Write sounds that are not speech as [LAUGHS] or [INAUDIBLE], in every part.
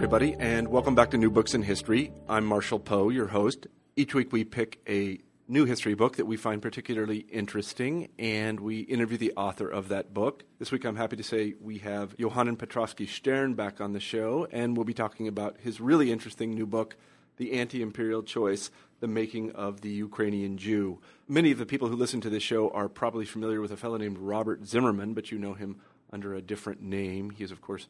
Everybody, and welcome back to New Books in History. I'm Marshall Poe, your host. Each week we pick a new history book that we find particularly interesting, and we interview the author of that book. This week I'm happy to say we have Johann Petrovsky-Shtern back on the show, and we'll be talking about his really interesting new book, The Anti Imperial Choice The Making of the Ukrainian Jew. Many of the people who listen to this show are probably familiar with a fellow named Robert Zimmerman, but you know him under a different name. He is, of course,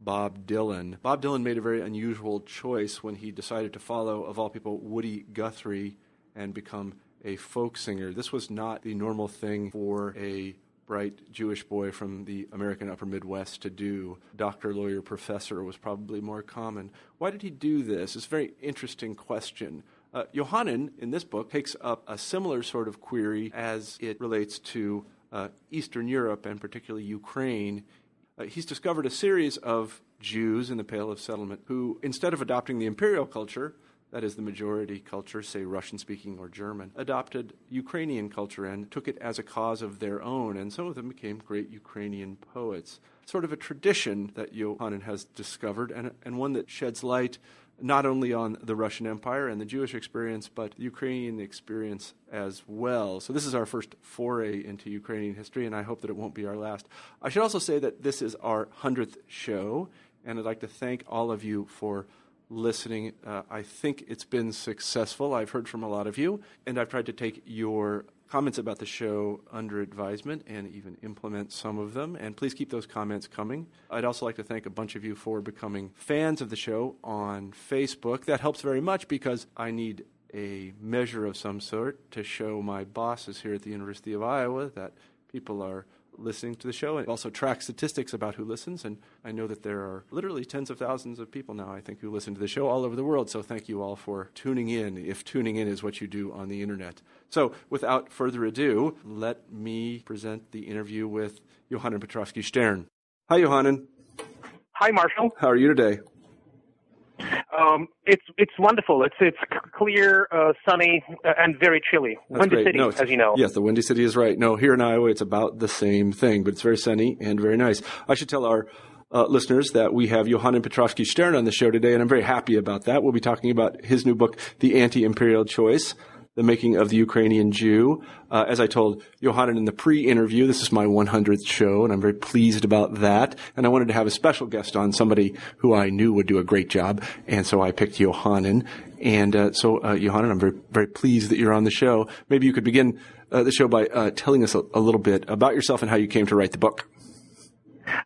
Bob Dylan. Bob Dylan made a very unusual choice when he decided to follow, of all people, Woody Guthrie and become a folk singer. This was not the normal thing for a bright Jewish boy from the American upper Midwest to do. Doctor, lawyer, professor was probably more common. Why did he do this? It's a very interesting question. Uh, in this book, takes up a similar sort of query as it relates to uh, Eastern Europe and particularly Ukraine uh, he's discovered a series of Jews in the Pale of Settlement who, instead of adopting the imperial culture, that is the majority culture, say Russian speaking or German, adopted Ukrainian culture and took it as a cause of their own, and some of them became great Ukrainian poets. Sort of a tradition that Yohanan has discovered, and, and one that sheds light not only on the Russian Empire and the Jewish experience, but Ukrainian experience as well. So, this is our first foray into Ukrainian history, and I hope that it won't be our last. I should also say that this is our 100th show, and I'd like to thank all of you for listening. Uh, I think it's been successful. I've heard from a lot of you, and I've tried to take your comments about the show under advisement and even implement some of them. And please keep those comments coming. I'd also like to thank a bunch of you for becoming fans of the show on Facebook. That helps very much because I need a measure of some sort to show my bosses here at the University of Iowa that people are listening to the show and also track statistics about who listens. And I know that there are literally tens of thousands of people now, I think, who listen to the show all over the world. So thank you all for tuning in, if tuning in is what you do on the internet. So without further ado, let me present the interview with Yohanan Petrowsky Stern. Hi, Yohanan. Hi, Marshall. How are you today? Um, it's it's wonderful. It's it's clear, uh, sunny, uh, and very chilly. That's Windy great. City, No, as you know. Yes, the Windy City is right. No, here in Iowa, it's about the same thing, but it's very sunny and very nice. I should tell our uh, listeners that we have Johann Petrovsky-Shtern on the show today, and I'm very happy about that. We'll be talking about his new book, The Anti-Imperial Choice. The Making of the Ukrainian Jew. Uh, as I told Yohanan in the pre-interview, this is my 100th show, and I'm very pleased about that. And I wanted to have a special guest on, somebody who I knew would do a great job, and so I picked Yohanan. And uh, so, uh, I'm very, very pleased that you're on the show. Maybe you could begin uh, the show by uh, telling us a, a little bit about yourself and how you came to write the book.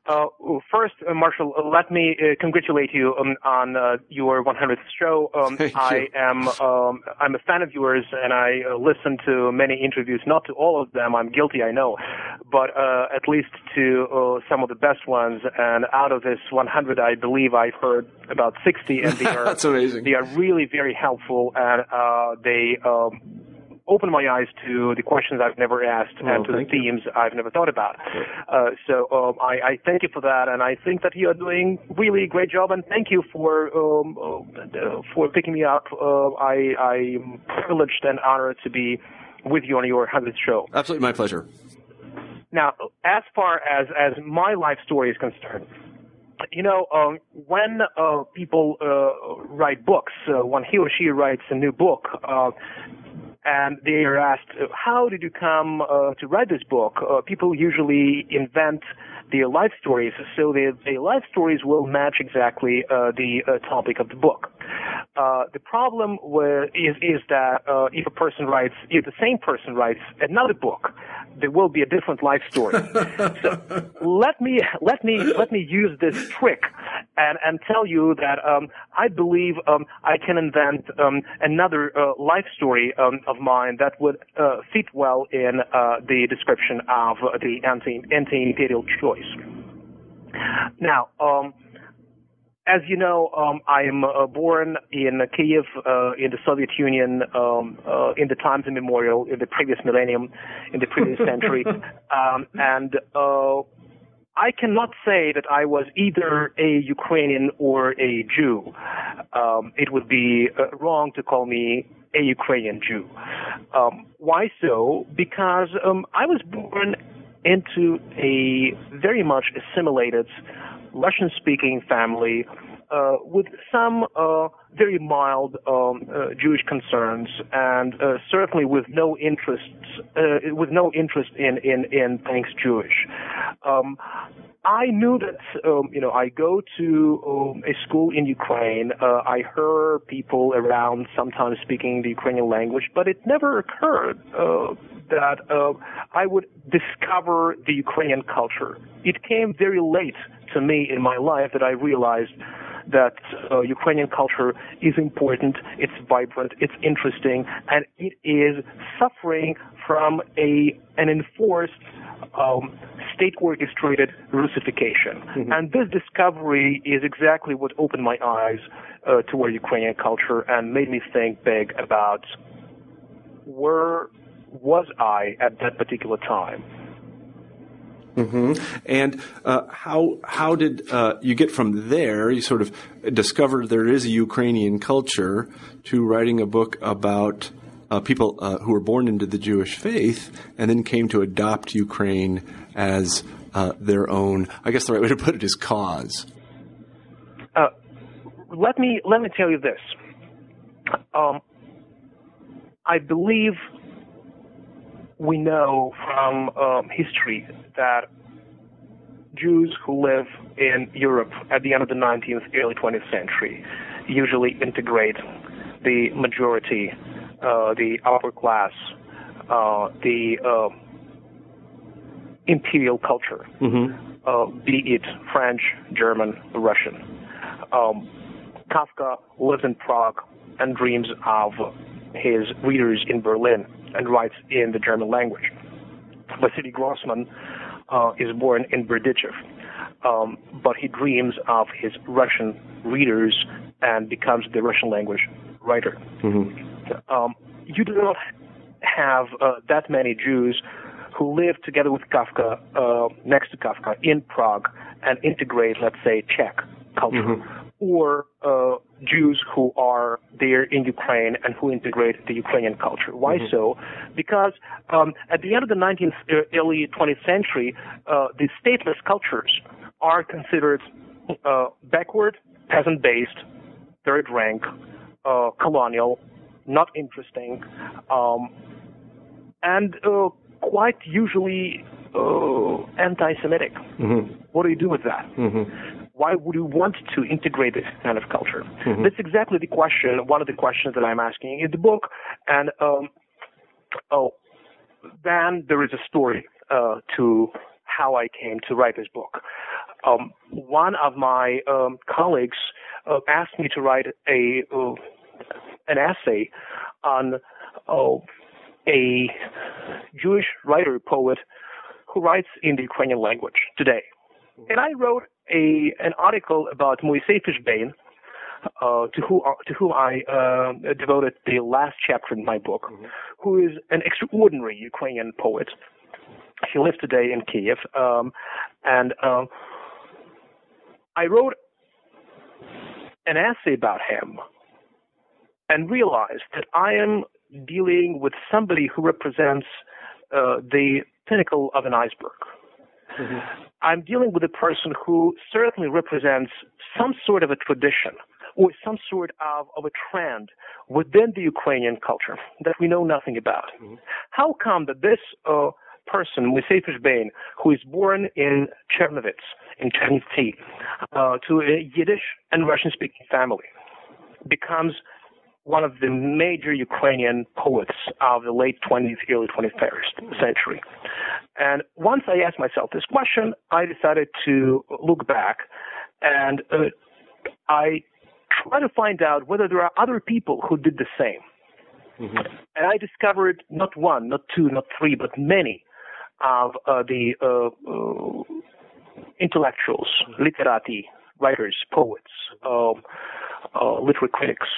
Uh, first, uh, Marshall, uh, let me uh, congratulate you um, on uh, your 100th show. Um, I am um, I'm a fan of yours, and I uh, listen to many interviews. Not to all of them, I'm guilty, I know, but uh, at least to uh, some of the best ones. And out of this 100, I believe I've heard about 60, and they are That's amazing. they are really very helpful, and uh, they. Opened my eyes to the questions I've never asked Well, and to the you. themes I've never thought about. Uh, so um, I, I thank you for that, and I think that you are doing really great job. And thank you for um, uh, for picking me up. Uh, I I'm privileged and honored to be with you on your hundredth show. Absolutely my pleasure. Now, as far as as my life story is concerned, you know, um, when uh, people uh, write books, uh, when he or she writes a new book, uh, and they are asked, "How did you come uh, to write this book?" Uh, people usually invent their life stories, so their, their life stories will match exactly uh, the uh, topic of the book. Uh, the problem with, is is that uh, if a person writes, if the same person writes another book, there will be a different life story. [LAUGHS] so let me let me let me use this trick and and tell you that um, I believe um, I can invent um, another uh, life story um, of mine that would uh, fit well in uh, the description of uh, the anti anti-imperial choice. Now. Um, as you know, um, I am uh, born in Kiev, uh, in the Soviet Union, um, uh, in the times immemorial, in the previous millennium, in the previous [LAUGHS] century, um, and uh, I cannot say that I was either a Ukrainian or a Jew. Um, it would be uh, wrong to call me a Ukrainian Jew. Um, why so? Because um, I was born into a very much assimilated Russian-speaking family uh, with some uh, very mild um, uh, Jewish concerns, and uh, certainly with no interest uh, with no interest in in in things Jewish. Um, I knew that um, you know I go to um, a school in Ukraine. Uh, I hear people around sometimes speaking the Ukrainian language, but it never occurred that I would discover the Ukrainian culture. It came very late to me in my life that I realized that uh, Ukrainian culture is important, it's vibrant, it's interesting, and it is suffering from a an enforced um, state orchestrated Russification. And this discovery is exactly what opened my eyes uh, toward Ukrainian culture and made me think big about where was I at that particular time. And uh, how how did uh, you get from there? You sort of discovered there is a Ukrainian culture to writing a book about uh, people uh, who were born into the Jewish faith, and then came to adopt Ukraine as uh, their own. I guess the right way to put it is cause. Uh, let me let me tell you this. Um, I believe we know from um, history that Jews who live in Europe at the end of the 19th, early 20th century usually integrate the majority, uh, the upper class, uh, the uh, imperial culture, uh, be it French, German, Russian. Um, Kafka lives in Prague and dreams of his readers in Berlin and writes in the German language. Vasily Grossman uh, is born in Berdichev, um, but he dreams of his Russian readers and becomes the Russian language writer. Um, you do not have uh, that many Jews who live together with Kafka, uh, next to Kafka, in Prague and integrate, let's say, Czech culture, or uh, Jews who are there in Ukraine and who integrate the Ukrainian culture. Why so? Because um, at the end of the 19th, uh, early 20th century, uh, the stateless cultures are considered uh, backward, peasant-based, third rank, uh, colonial, not interesting, um, and uh, quite usually uh, anti-Semitic. What do you do with that? Why would you want to integrate this kind of culture? That's exactly the question. One of the questions that I'm asking in the book, and um, oh, then there is a story uh, to how I came to write this book. Um, one of my um, colleagues uh, asked me to write a uh, an essay on oh, a Jewish writer poet who writes in the Ukrainian language today. And I wrote a an article about Moisei Fishbein, uh, to who uh, to whom I uh, devoted the last chapter in my book, mm-hmm. who is an extraordinary Ukrainian poet. He lives today in Kiev, um, and um, I wrote an essay about him and realized that I am dealing with somebody who represents uh, the pinnacle of an iceberg. Mm-hmm. I'm dealing with a person who certainly represents some sort of a tradition or some sort of, of a trend within the Ukrainian culture that we know nothing about. Mm-hmm. How come that this uh, person, Moisei Fishbein, who is born in Chernovitz, in Chernivtsi, uh, to a Yiddish and Russian speaking family, becomes one of the major Ukrainian poets of the late 20th, early 21st century. And once I asked myself this question, I decided to look back and uh, I try to find out whether there are other people who did the same. Mm-hmm. And I discovered not one, not two, not three, but many of uh, the uh, uh intellectuals, literati, writers, poets, um, uh, literary critics,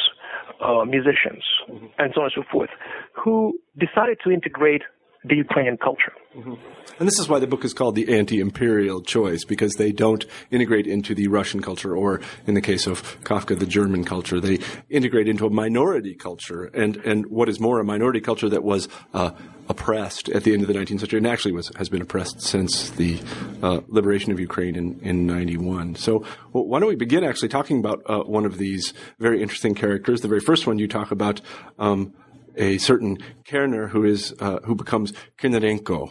uh, musicians, mm-hmm. and so on and so forth, who decided to integrate the Ukrainian culture. Mm-hmm. And this is why the book is called The Anti Imperial Choice, because they don't integrate into the Russian culture, or in the case of Kafka, the German culture. They integrate into a minority culture, and, and what is more, a minority culture that was uh, oppressed at the end of the 19th century, and actually was, has been oppressed since the uh, liberation of Ukraine in, in 91. So, well, why don't we begin actually talking about uh, one of these very interesting characters? The very first one you talk about. Um, a certain Kerner who is uh, who becomes Kernerenko.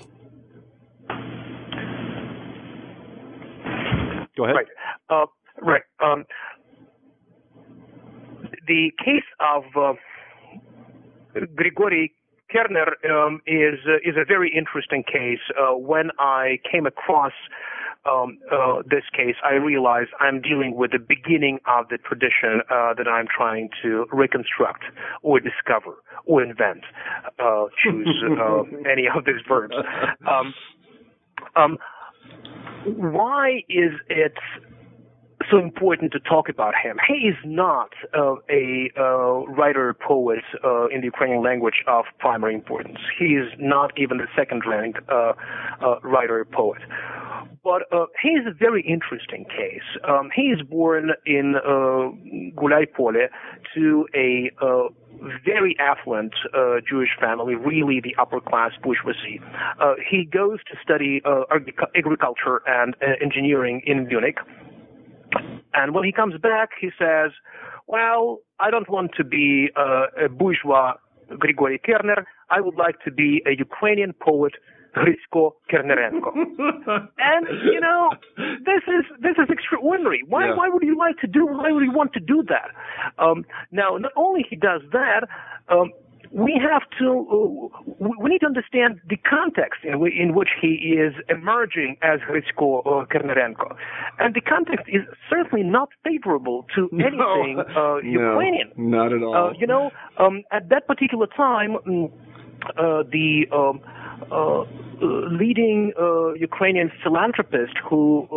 Go ahead. Right. Uh, right. Um, the case of uh, Grigory Kerner um, is uh, is a very interesting case. Uh, when I came across um, uh, this case, I realize I'm dealing with the beginning of the tradition uh, that I'm trying to reconstruct or discover or invent. Uh, choose uh, [LAUGHS] any of these verbs. Um, um, why is it so important to talk about him. He is not uh, a uh, writer poet uh, in the Ukrainian language of primary importance. He is not even the second ranked uh, writer poet. But uh, he is a very interesting case. Um, he is born in uh, to a uh, very affluent uh, Jewish family, really the upper class bourgeoisie. Uh, he goes to study uh, agriculture and uh, engineering in Munich. And when he comes back, he says, Well, I don't want to be uh, a bourgeois Grigory Kerner. I would like to be a Ukrainian poet Hrytsko Kernerenko. [LAUGHS] and you know, this is this is extraordinary. Why yeah. why would you like to do? Why would you want to do that? Um, now, not only he does that. Um, we have to uh, we need to understand the context in, w- in which he is emerging as Hrytsko uh, Kernerenko, and the context is certainly not favorable to [LAUGHS] anything no, uh, Ukrainian. No, not at all. Uh, you know, um, at that particular time, mm, uh, the um, uh, leading uh, Ukrainian philanthropist who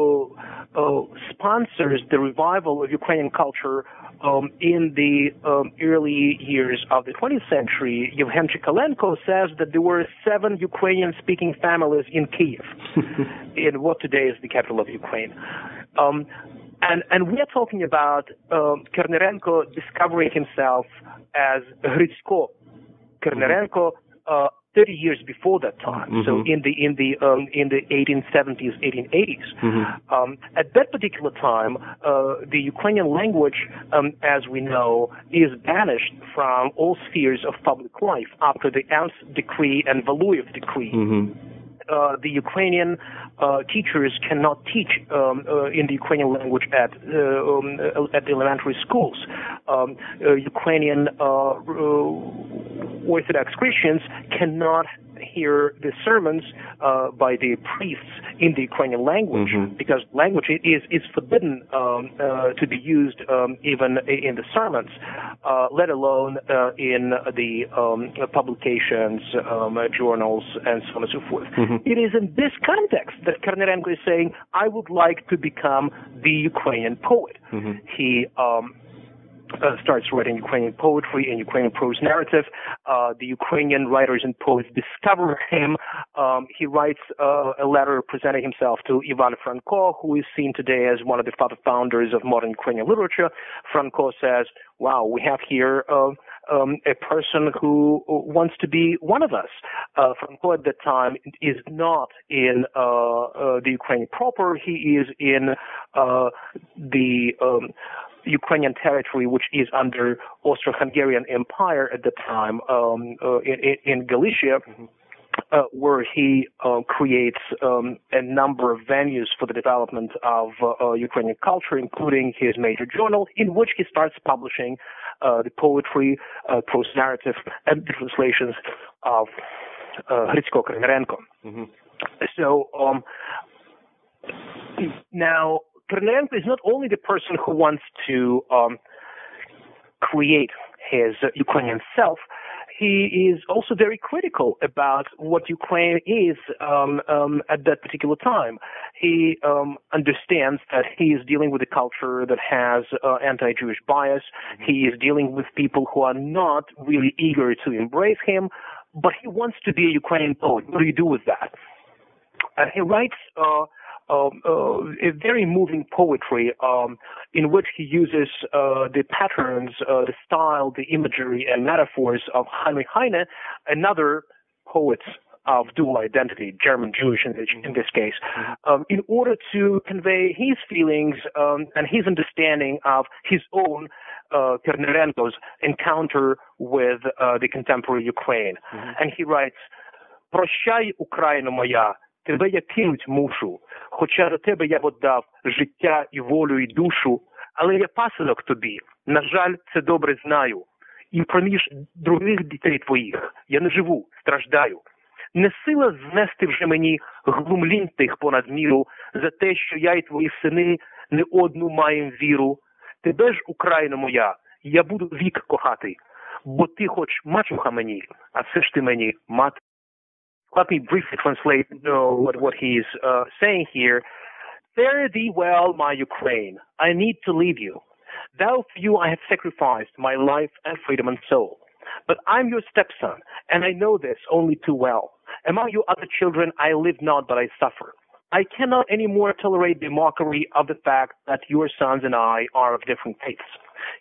uh, sponsors the revival of Ukrainian culture um, in the um, early years of the 20th century, Yevhen Chikalenko says that there were seven Ukrainian-speaking families in Kiev, [LAUGHS] in what today is the capital of Ukraine. Um, and, and we are talking about um, Kernerenko discovering himself as Hrytsko Kernerenko, uh, 30 years before that time. Mm-hmm. So in the in the um, in the 1870s, 1880s. Mm-hmm. Um, at that particular time, uh, the Ukrainian language, um, as we know, is banished from all spheres of public life after the Ems decree and Valuyev decree. Mm-hmm uh, the Ukrainian uh, teachers cannot teach um, uh, in the Ukrainian language at uh, um, uh, at the elementary schools. Um, Ukrainian Orthodox Christians cannot hear the sermons uh, by the priests in the Ukrainian language mm-hmm. because language is is forbidden um, uh, to be used um, even in the sermons, uh, let alone uh, in the um, publications, um, journals, and so on and so forth. Mm-hmm. It is in this context that Kernerenko is saying, "I would like to become the Ukrainian poet." Mm-hmm. He um, uh, starts writing Ukrainian poetry and Ukrainian prose narrative. Uh, the Ukrainian writers and poets discover him. Um, he writes uh, a letter presenting himself to Ivan Franko, who is seen today as one of the founders of modern Ukrainian literature. Franko says, "Wow, we have here." Uh, um, a person who wants to be one of us. Uh, Franko at that time is not in uh, uh, the Ukraine proper. He is in uh, the um, Ukrainian territory, which is under Austro-Hungarian Empire at the time um, uh, in, in, Galicia. Mm-hmm. Uh, where he uh, creates um, a number of venues for the development of uh, uh Ukrainian culture, including his major journal, in which he starts publishing uh, the poetry, uh, prose narrative, and the translations of uh, Hrytsko mm-hmm. So um, now Korniarenko is not only the person who wants to um, create his Ukrainian self, he is also very critical about what Ukraine is um, um, at that particular time. He um, understands that he is dealing with a culture that has uh, anti-Jewish bias. He is dealing with people who are not really eager to embrace him, but he wants to be a Ukrainian poet. What do you do with that? Uh, he writes uh, um, uh, a very moving poetry um, in which he uses uh, the patterns, uh, the style, the imagery, and metaphors of Heinrich Heine, another poet of dual identity, German Jewish in this, in this case, um, in order to convey his feelings um, and his understanding of his own uh, encounter with uh, the contemporary Ukraine. Mm-hmm. And he writes, Прощай, Україна моя, тебе я кинуть мушу, хоча до тебе я віддав життя і волю, і душу, але я пасинок тобі, на жаль, це добре знаю. І проміж других дітей твоїх я не живу, страждаю. Не сила знести вже мені глумлінь тих понад міру за те, що я і твої сини не одну маєм віру. Тебе ж, Україна моя, я буду вік кохати, бо ти хоч мачуха мені, а все ж ти мені мати. Let me briefly translate what, what he's uh, saying here. Fare thee well, my Ukraine. I need to leave you. Thou for you I have sacrificed my life and freedom and soul. But I'm your stepson, and I know this only too well. Among you other children I live not, but I suffer. I cannot any more tolerate the mockery of the fact that your sons and I are of different faiths.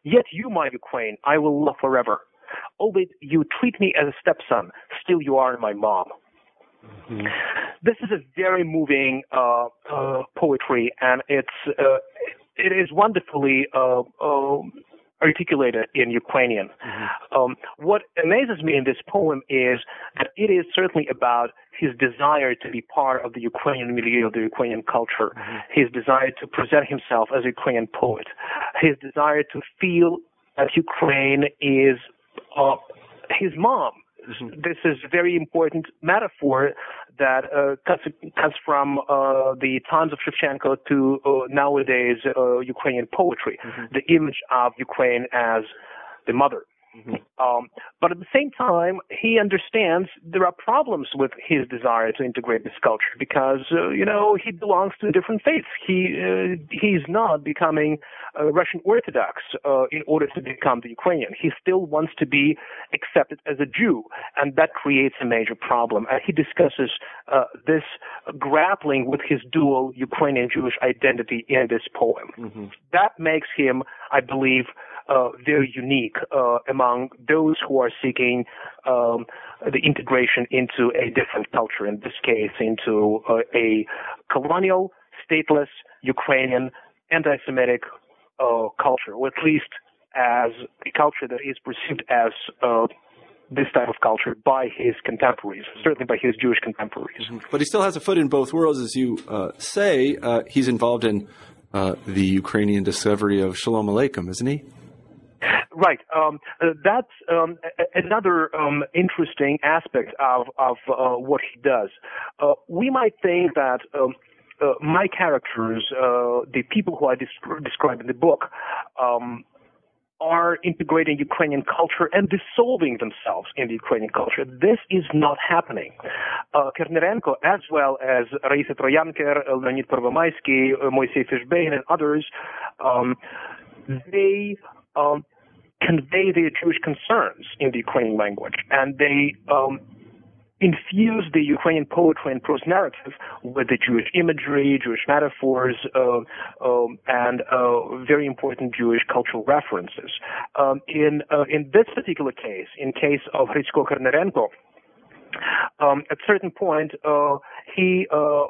Yet you, my Ukraine, I will love forever. Albeit you treat me as a stepson, still you are my mom. Mm-hmm. This is a very moving uh, uh, poetry, and it's uh, it is wonderfully uh, um, articulated in Ukrainian. Mm-hmm. Um, what amazes me in this poem is that it is certainly about his desire to be part of the Ukrainian milieu, of the Ukrainian culture, mm-hmm. his desire to present himself as a Ukrainian poet, his desire to feel that Ukraine is uh, his mom, this is a very important metaphor that uh, comes, comes from uh, the times of Shevchenko to uh, nowadays uh, Ukrainian poetry. Mm-hmm. The image of Ukraine as the mother. Mm-hmm. Um, but at the same time, he understands there are problems with his desire to integrate this culture because, uh, you know, he belongs to a different faith. He uh, he's not becoming a Russian Orthodox uh, in order to become the Ukrainian. He still wants to be accepted as a Jew, and that creates a major problem. And he discusses uh, this grappling with his dual Ukrainian Jewish identity in this poem. Mm-hmm. That makes him, I believe, uh, very unique uh, among those who are seeking um, the integration into a different culture, in this case, into uh, a colonial, stateless, Ukrainian, anti-Semitic uh, culture, or at least as a culture that is perceived as uh, this type of culture by his contemporaries, certainly by his Jewish contemporaries. Mm-hmm. But he still has a foot in both worlds, as you uh, say. Uh, he's involved in uh, the Ukrainian discovery of Shalom Aleichem, isn't he? Right. Um, uh, that's um, a- another um, interesting aspect of, of uh, what he does. Uh, we might think that um, uh, my characters, uh, the people who I des- describe in the book, um, are integrating Ukrainian culture and dissolving themselves in the Ukrainian culture. This is not happening. Uh, Korniarenko, as well as Raisa Troyanker, Leonid Pervomaisky, Moisey Fishbein, and others, um, they um, convey their Jewish concerns in the Ukrainian language, and they um, infuse the Ukrainian poetry and prose narrative with the Jewish imagery, Jewish metaphors, uh, um, and uh, very important Jewish cultural references. Um, in uh, in this particular case, in case of Hrytsko Korniarenko, um, at a certain point, uh, he uh,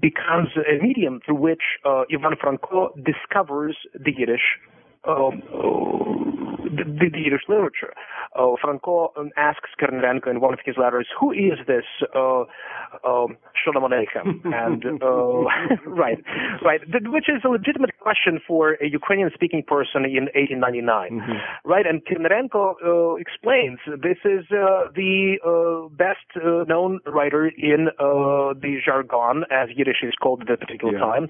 becomes a medium through which uh, Ivan Franko discovers the Yiddish the, the, Yiddish literature. Uh, Franko um, asks Korniarenko in one of his letters, "Who is this uh, um, Shalom Aleichem?" [LAUGHS] and uh, [LAUGHS] right, right, which is a legitimate question for a Ukrainian-speaking person in 1899, mm-hmm. right? And Korniarenko uh, explains this is uh, the uh, best-known writer in the jargon, as Yiddish is called at that particular yeah. time,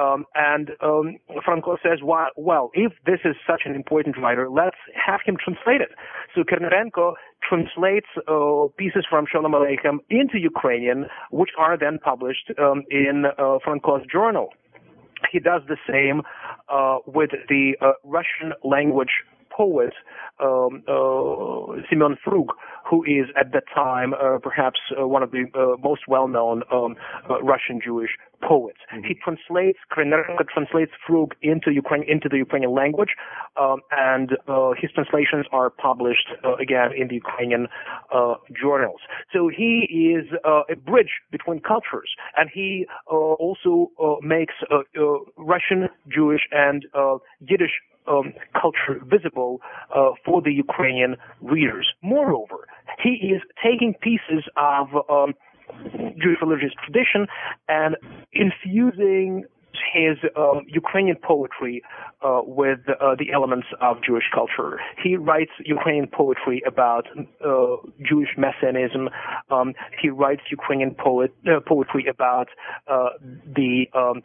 um, and um, Franko says, well, "Well, if this is such an important writer, let's have him translate it. So Korniarenko translates uh, pieces from Shalom Aleichem into Ukrainian, which are then published um, in uh, Franko's journal. He does the same uh, with the uh, Russian language poet um, uh, Simeon Frug, who is at that time uh, perhaps uh, one of the uh, most well-known um, uh, Russian Jewish poets. Mm-hmm. He translates Korniarenko translates Frug into Ukraine into the Ukrainian language, um, and uh, his translations are published again in the Ukrainian journals. So he is a bridge between cultures, and he also makes Russian, Jewish, and Yiddish um, culture visible uh, for the Ukrainian readers. Moreover, he is taking pieces of um, Jewish religious tradition and infusing his um, Ukrainian poetry uh, with uh, the elements of Jewish culture. He writes Ukrainian poetry about uh, Jewish messianism. Um, he writes Ukrainian poet, uh, poetry about uh, the um,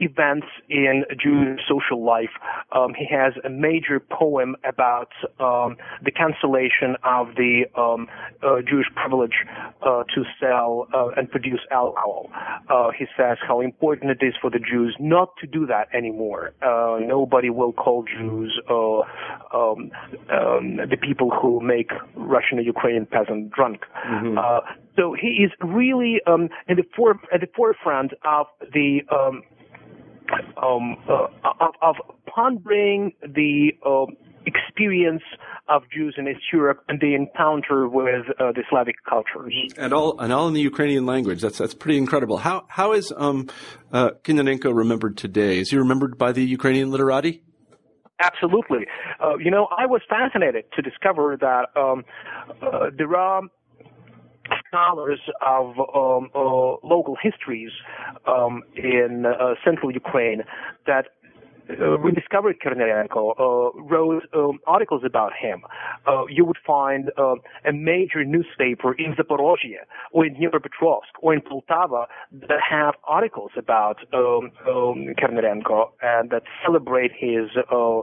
events in Jewish social life. Um, he has a major poem about um, the cancellation of the um, uh, Jewish privilege uh, to sell uh, and produce alcohol. Uh, he says how important it is for the Jews not to do that anymore. Uh, nobody will call Jews uh, um, um, the people who make Russian or Ukrainian peasant drunk. Mm-hmm. so he is really um, in the for- at the forefront of the um, uh, of, of, pondering the uh, experience of Jews in East Europe and the encounter with uh, the Slavic cultures, and all and all in the Ukrainian language. That's that's pretty incredible. How how is um, uh, remembered today? Is he remembered by the Ukrainian literati? Absolutely. Uh, you know, I was fascinated to discover that um, uh, there are scholars of um, uh, local histories um, in uh, central Ukraine that uh, rediscovered Korniarenko, uh, wrote um, articles about him. Uh, you would find uh, a major newspaper in Zaporozhye or in Dnipropetrovsk or in Poltava that have articles about um, um, and that celebrate his uh,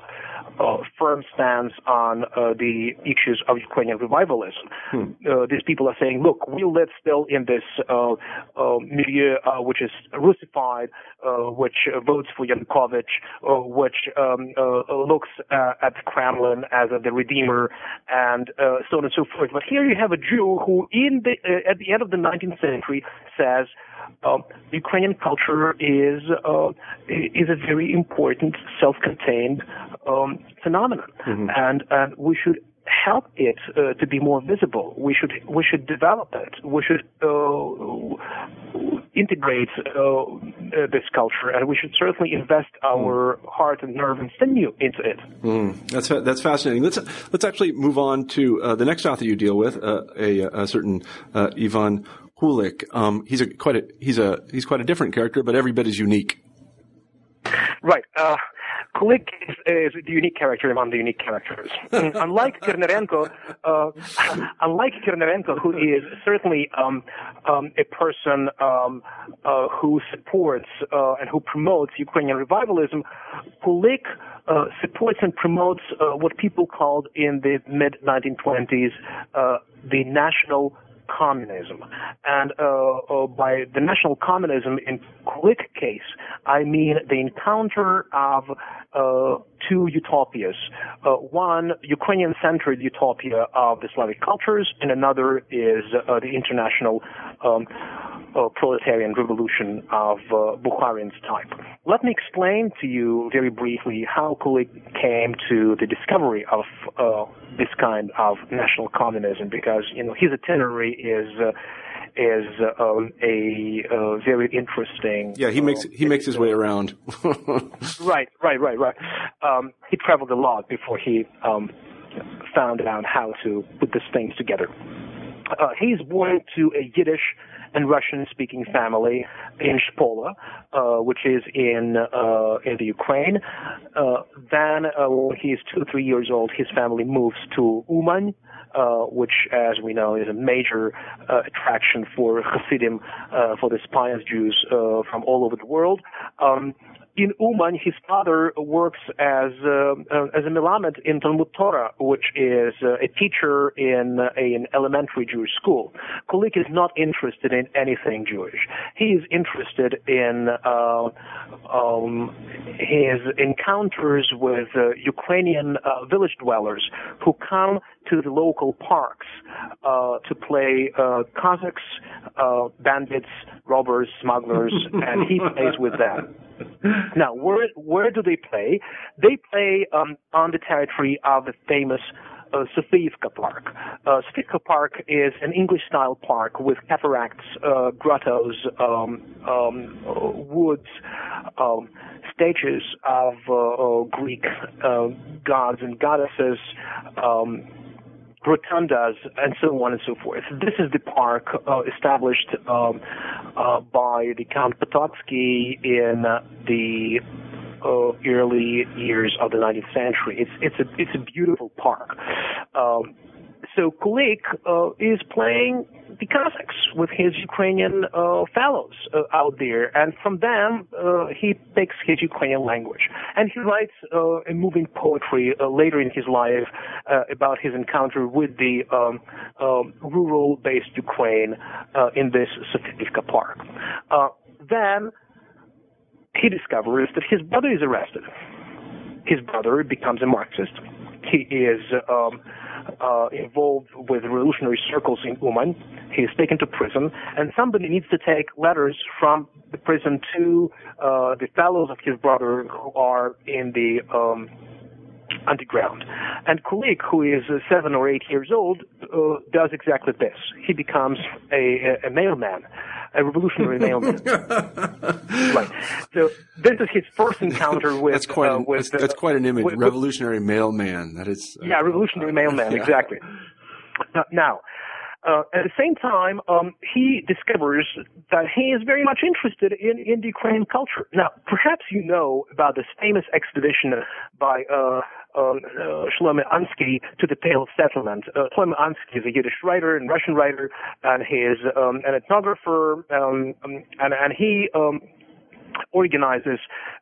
uh, firm stance on uh, the issues of Ukrainian revivalism. Hmm. Uh, these people are saying, look, we live still in this uh, uh, milieu uh, which is Russified, which votes for Yanukovych, which um, looks at the Kremlin as the redeemer, and so on and so forth. But here you have a Jew who, in the at the end of the 19th century, says. Um, Ukrainian culture is uh, is a very important, self-contained um, phenomenon, mm-hmm. and and we should help it uh, to be more visible. We should we should develop it. We should uh, integrate uh, uh this culture, and we should certainly invest our mm. heart and nerve and sinew into it. Mm. That's that's fascinating. Let's let's actually move on to uh, the next author you deal with, uh, a, a, certain Ivan Kulik. Um, he's a quite a he's a he's quite a different character, but every bit is unique. Right. Uh, Kulik is, is the unique character among the unique characters. [LAUGHS] unlike Korniarenko, uh, [LAUGHS] unlike Korniarenko, who is certainly um, um, a person um, uh, who supports uh, and who promotes Ukrainian revivalism, Kulik uh, supports and promotes uh, what people called in the mid 1920s uh, the national communism. And uh, uh, by the national communism in quick case, I mean the encounter of uh, two utopias. Uh, one, Ukrainian-centered utopia of the Slavic cultures, and another is uh, the international um, uh, proletarian revolution of uh, Bukharin's type. Let me explain to you very briefly how Kulik came to the discovery of uh, this kind of national communism, because you know his itinerary is uh, is um, a uh, very interesting. Yeah, he makes he makes his way around. [LAUGHS] right, right, right, right. Um, he traveled a lot before he um, found out how to put these things together. Uh, he's born to a Yiddish and Russian-speaking family in Shpola, uh, which is in uh, in the Ukraine. Uh, then, uh, when he's two three years old, his family moves to Uman, uh, which, as we know, is a major uh, attraction for Hasidim, for the pious Jews from all over the world. Um, in Uman, his father works as uh, uh, as a melamed in Talmud Torah, which is uh, a teacher in uh, an elementary Jewish school. Kulik is not interested in anything Jewish. He is interested in uh, um, his encounters with uh, Ukrainian village dwellers who come to the local parks to play Cossacks, bandits, robbers, smugglers, [LAUGHS] and he plays with them. [LAUGHS] Now, where where do they play? They play um, on the territory of the famous uh, Sofiivka Park. Uh, Sofiivka Park is an English-style park with cataracts, uh, grottos, um, um, uh, woods, um, statues of uh, Greek uh, gods and goddesses. Rotundas, and so on and so forth. This is the park uh, established um, uh, by the Count Potocki in uh, the early years of the 19th century. It's it's a it's a beautiful park. Um, so Kulik uh, is playing the Cossacks with his Ukrainian uh, fellows uh, out there, and from them uh, he picks his Ukrainian language, and he writes uh, a moving poetry uh, later in his life about his encounter with the um, um rural-based Ukraine in this Sofiivka park. then he discovers that his brother is arrested. His brother becomes a Marxist. He is um, uh, involved with revolutionary circles in Uman. He is taken to prison, and somebody needs to take letters from the prison to uh, the fellows of his brother who are in the um, underground. And Kulik, who is uh, seven or eight years old, uh, does exactly this. He becomes a, a mailman, a revolutionary mailman. [LAUGHS] right. So this is his first encounter with. That's quite, uh, with, that's, that's, quite an image. With, revolutionary mailman. That is. Uh, yeah, revolutionary mailman. Yeah. Exactly. Now, uh, at the same time, um, he discovers that he is very much interested in, in the Ukrainian culture. Now, perhaps you know about this famous expedition by uh, um, uh, Shlomo Ansky to the Pale Settlement. Uh, Shlomo Ansky is a Yiddish writer and Russian writer, and he is um, an ethnographer, um, um and, and he um, organizes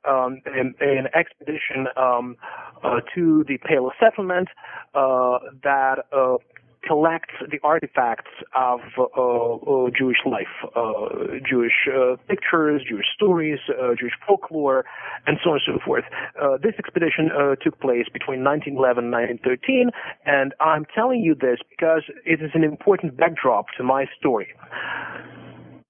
um, an, an, expedition um, uh, to the Pale Settlement uh, that uh, collects the artifacts of uh, uh, Jewish life, uh, Jewish uh, pictures, Jewish stories, Jewish folklore, and so on and so forth. This expedition took place between 1911 and 1913, and I'm telling you this because it is an important backdrop to my story.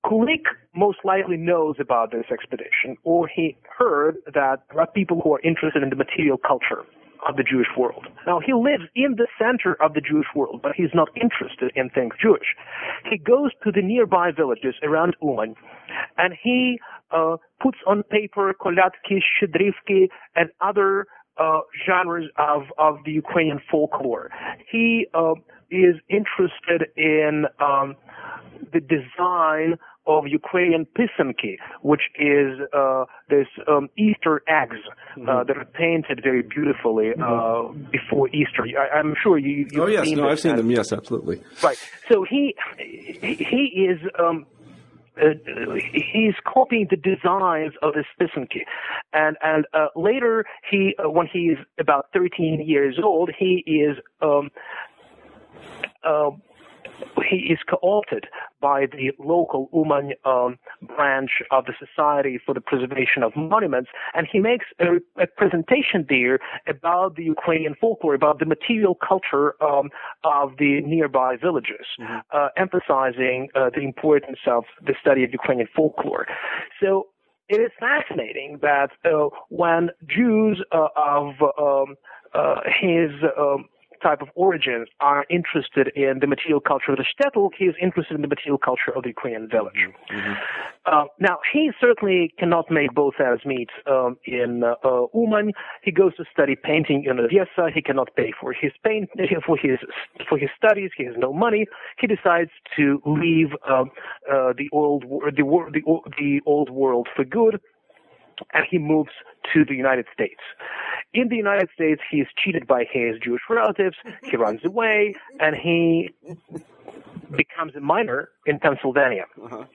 Kulik most likely knows about this expedition, or he heard that there are people who are interested in the material culture of the Jewish world. Now, he lives in the center of the Jewish world, but he's not interested in things Jewish. He goes to the nearby villages around Uman, and he uh, puts on paper koliadky, shchedrivky, and other uh, genres of, of the Ukrainian folklore. He uh, is interested in um, the design of Ukrainian pisanki, which is uh, this um, Easter eggs uh, mm-hmm. that are painted very beautifully uh, mm-hmm. before Easter. I, am sure you. Oh yes, no, I've seen them. Yes, absolutely. Right. So he he is. Um, uh, he's copying the designs of this pisanki, and and uh, later he, uh, when he's about 13 years old, he is um, uh, he is co-opted by the local Uman um, branch of the Society for the Preservation of Monuments, and he makes a, a presentation there about the Ukrainian folklore, about the material culture um, of the nearby villages, mm-hmm. uh, emphasizing uh, the importance of the study of Ukrainian folklore. So it is fascinating that uh, when Jews uh, of um, uh, his um, type of origins are interested in the material culture of the shtetl, he is interested in the material culture of the Ukrainian village. Mm-hmm. mm-hmm. Uh, now, he certainly cannot make both ends meet um, in uh, Uman. He goes to study painting in Odessa. He cannot pay for his paint [LAUGHS] for his for his studies. He has no money. He decides to leave um, uh, the old the, the the old world for good and he moves to the United States. In the United States, he is cheated by his Jewish relatives. He runs away, and he becomes a miner in Pennsylvania. Uh-huh.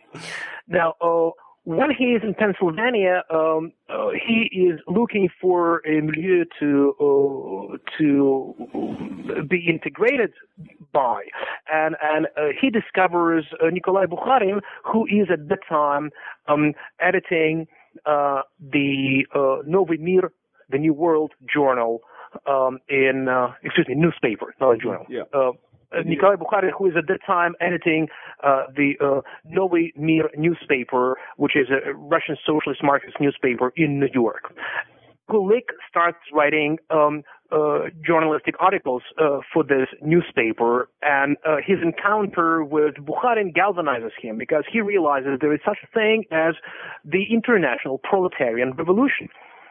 Now, uh, when he is in Pennsylvania, um, uh, he is looking for a milieu to uh, to be integrated by, and and uh, he discovers uh, Nikolai Bukharin, who is at the time um, editing uh, the uh, Novy Mir, the New World Journal, um, in uh, excuse me, newspaper, not a journal. Yeah. Uh, uh, Nikolai Bukharin, who is at that time editing uh, the uh, Novy Mir newspaper, which is a Russian socialist Marxist newspaper in New York. Kulik starts writing um, uh, journalistic articles uh, for this newspaper, and uh, his encounter with Bukharin galvanizes him because he realizes there is such a thing as the international proletarian revolution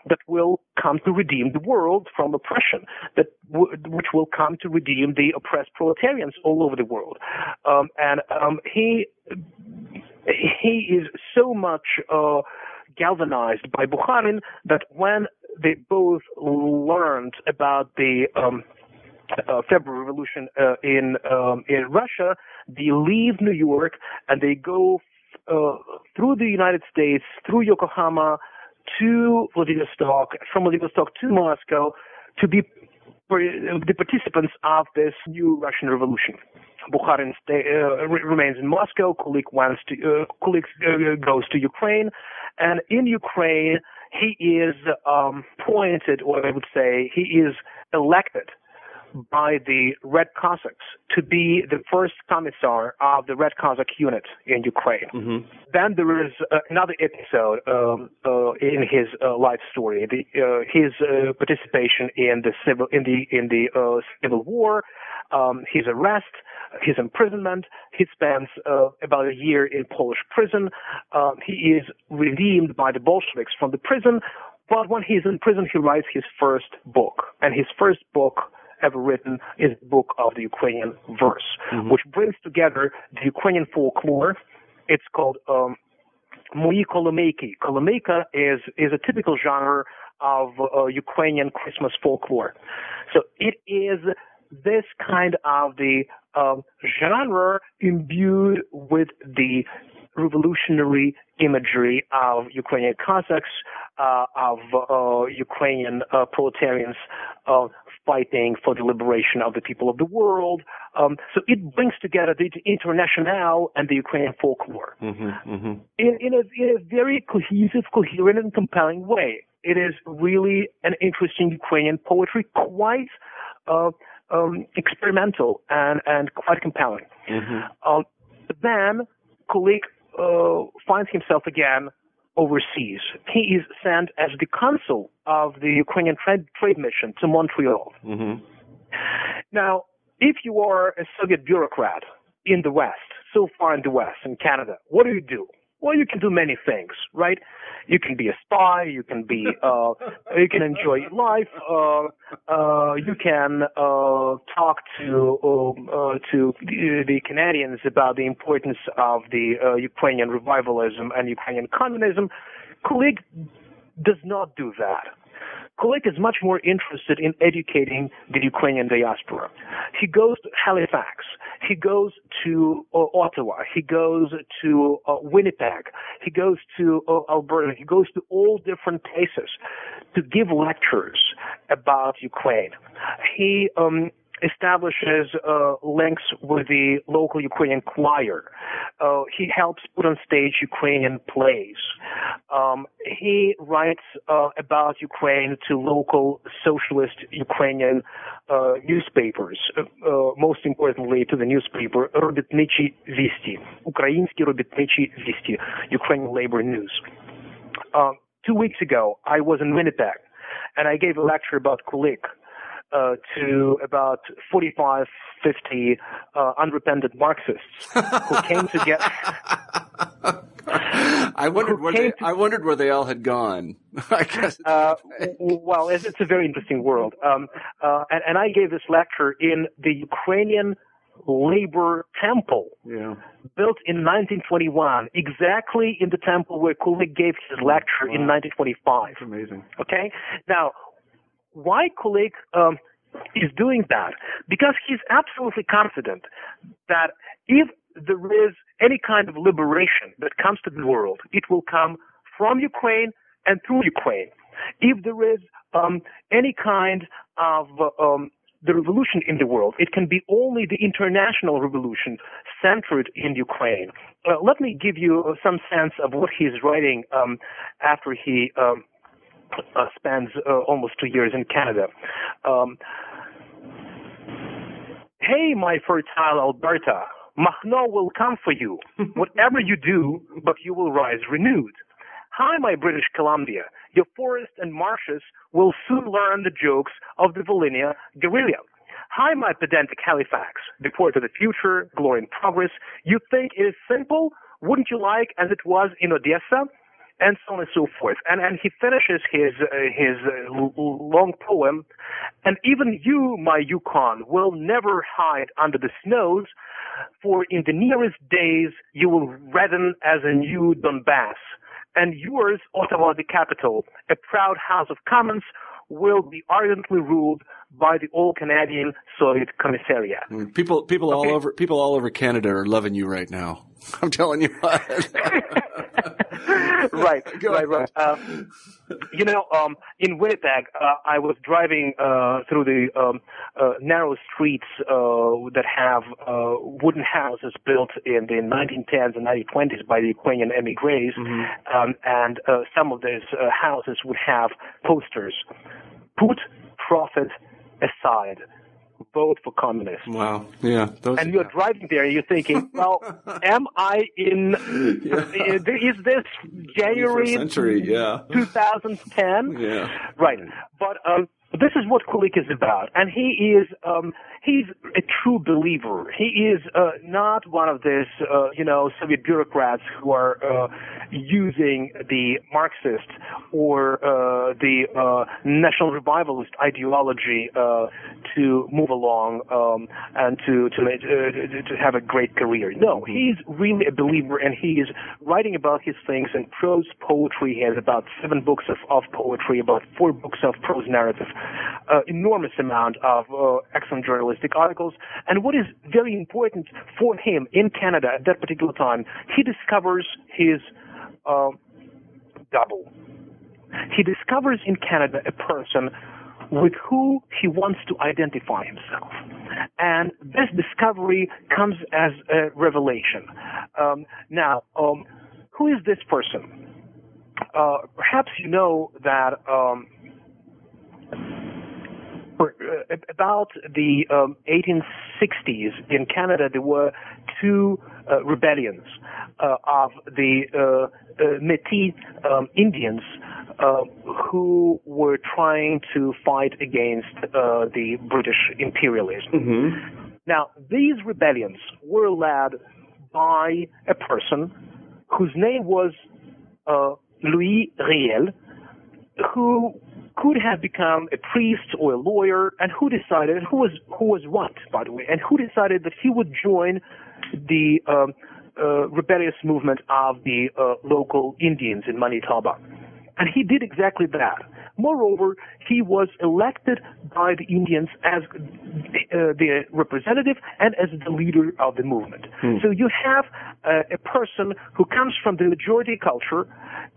that will come to redeem the world from oppression, that w- which will come to redeem the oppressed proletarians all over the world. Um, and um, he he is so much uh, galvanized by Bukharin that when they both learned about the um, uh, February Revolution uh, in um, in Russia. They leave New York and they go uh, through the United States, through Yokohama to Vladivostok, from Vladivostok to Moscow, to be the participants of this new Russian Revolution. Bukharin stay, uh, remains in Moscow. Kulik wants to uh, Kulik uh, goes to Ukraine, and in Ukraine he is um, appointed, or I would say he is elected by the Red Cossacks to be the first commissar of the Red Cossack unit in Ukraine. Mm-hmm. Then there is uh, another episode um, uh, in his uh, life story, the, uh, his uh, participation in the civil in the in the uh, civil war, um, his arrest, his imprisonment. He spends uh, about a year in Polish prison. Uh, he is redeemed by the Bolsheviks from the prison. But when he's in prison, he writes his first book. And his first book ever written is the book of the Ukrainian verse, mm-hmm. which brings together the Ukrainian folklore. It's called um, Moi. Kolomeika is, is a typical genre of uh, Ukrainian Christmas folklore. So it is this kind of the um, genre imbued with the revolutionary imagery of Ukrainian Cossacks, uh, of uh, Ukrainian uh, proletarians uh, fighting for the liberation of the people of the world. Um, so it brings together the international and the Ukrainian folklore mm-hmm, mm-hmm. In, in, a, in a very cohesive, coherent, and compelling way. It is really an interesting Ukrainian poetry, quite uh, um, experimental and, and quite compelling. Mm-hmm. Um, then Kulik uh, finds himself again overseas. He is sent as the consul of the Ukrainian trade, trade mission to Montreal. Mm-hmm. Now, if you are a Soviet bureaucrat in the West, so far in the West, in Canada, what do you do? Well, you can do many things, right? You can be a spy. You can be. [LAUGHS] Uh, you can enjoy life. Uh, uh, you can uh, talk to um, uh, to the, the Canadians about the importance of the uh, Ukrainian revivalism and Ukrainian communism. Kulik does not do that. Kulik is much more interested in educating the Ukrainian diaspora. He goes to Halifax. He goes to uh, Ottawa. He goes to uh, Winnipeg. He goes to uh, Alberta. He goes to all different places to give lectures about Ukraine. He um, establishes uh, links with the local Ukrainian choir. Uh, he helps put on stage Ukrainian plays. Um, he writes uh, about Ukraine to local socialist Ukrainian uh, newspapers, uh, uh, most importantly to the newspaper Robitnichi Visti, Ukrainsky Robitnichi Visti, Ukrainian labor news. Um, two weeks ago, I was in Winnipeg, and I gave a lecture about Kulik uh, to about 45, 50 uh, unrepentant Marxists who came together. [LAUGHS] I wondered where they, to, I wondered where they all had gone. [LAUGHS] I guess. Uh, well, it's, it's, a very interesting world. Um, uh, and, and, I gave this lecture in the Ukrainian labor temple yeah. built in 1921, exactly in the temple where Kulik gave his lecture wow. in 1925. That's amazing. Okay? Now, why Kulik um, is doing that? Because he's absolutely confident that if there is any kind of liberation that comes to the world, it will come from Ukraine and through Ukraine. If there is um, any kind of um, the revolution in the world, it can be only the international revolution centered in Ukraine. Uh, let me give you some sense of what he's writing um, after he um, uh, spends uh, almost two years in Canada. Um, hey, my fertile Alberta, Makhno will come for you. [LAUGHS] Whatever you do, but you will rise renewed. Hi, my British Columbia. Your forests and marshes will soon learn the jokes of the Volhynia guerrilla. Hi, my pedantic Halifax. Deport to the future, glory and progress. You think it is simple? Wouldn't you like as it was in Odessa? And so on and so forth. And and he finishes his uh, his uh, long poem, and even you, my Yukon, will never hide under the snows, for in the nearest days you will redden as a new Donbass, and yours, Ottawa, the capital, a proud House of Commons, will be ardently ruled by the all Canadian Soviet Commissariat. Mm, people, people okay. all over, people all over Canada are loving you right now. [LAUGHS] I'm telling you what. [LAUGHS] [LAUGHS] right, right, right. Uh, you know, um, in Winnipeg, uh, I was driving uh, through the um, uh, narrow streets uh, that have uh, wooden houses built in the 1910s and 1920s by the Ukrainian emigres, mm-hmm. um, and some of these houses would have posters: "Put profit aside." vote for communists. Wow. Yeah. Those, and you're driving there, and you're thinking, well, [LAUGHS] am I in, yeah. is this January century, yeah. 2010? Yeah. Right. But, um, this is what Kulik is about, and he is um, he's a true believer. He is uh, not one of these uh, you know Soviet bureaucrats who are uh, using the Marxist or uh, the uh, national revivalist ideology uh, to move along um, and to to to have a great career. No, he's really a believer, and he is writing about his things in prose poetry. He has about seven books of, of poetry, about four books of prose narrative uh, enormous amount of uh, excellent journalistic articles. And what is very important for him in Canada at that particular time, he discovers his uh, double. He discovers in Canada a person with who he wants to identify himself. And this discovery comes as a revelation. Um, now, um, who is this person? Uh, perhaps you know that um, about the um, 1860s in Canada, there were two uh, rebellions uh, of the uh, uh, Métis um, Indians uh, who were trying to fight against the British imperialism. Mm-hmm. Now, these rebellions were led by a person whose name was Louis Riel, who could have become a priest or a lawyer, and who decided who was who was what, by the way, and who decided that he would join the um, uh, rebellious movement of the uh, local Indians in Manitoba, and he did exactly that. Moreover, he was elected by the Indians as uh, the representative and as the leader of the movement. Hmm. So you have uh, a person who comes from the majority culture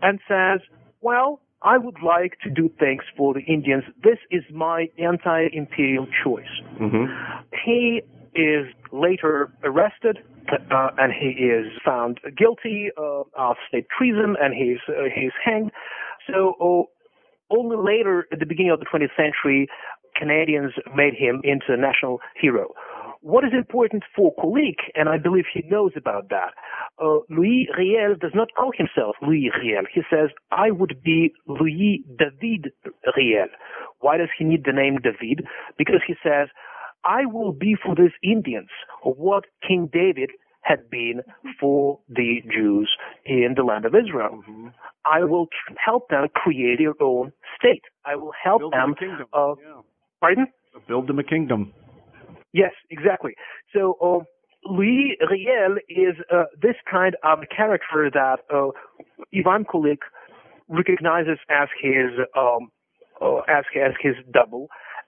and says, well, I would like to do things for the Indians. This is my anti-imperial choice. Mm-hmm. He is later arrested uh, and he is found guilty uh, of state treason and he's uh, he's hanged. So oh, only later, at the beginning of the 20th century, Canadians made him into a national hero. What is important for Kulik, and I believe he knows about that, uh, Louis Riel does not call himself Louis Riel. He says, I would be Louis David Riel. Why does he need the name David? Because he says, I will be for these Indians what King David had been for the Jews in the land of Israel. Mm-hmm. I will help them create their own state. I will help Build them. them a kingdom. Uh, yeah. Pardon? Build them a kingdom. Yes, exactly. So uh, Louis Riel is uh, this kind of character that uh, Ivan Kulik recognizes as his um, uh, as as his double.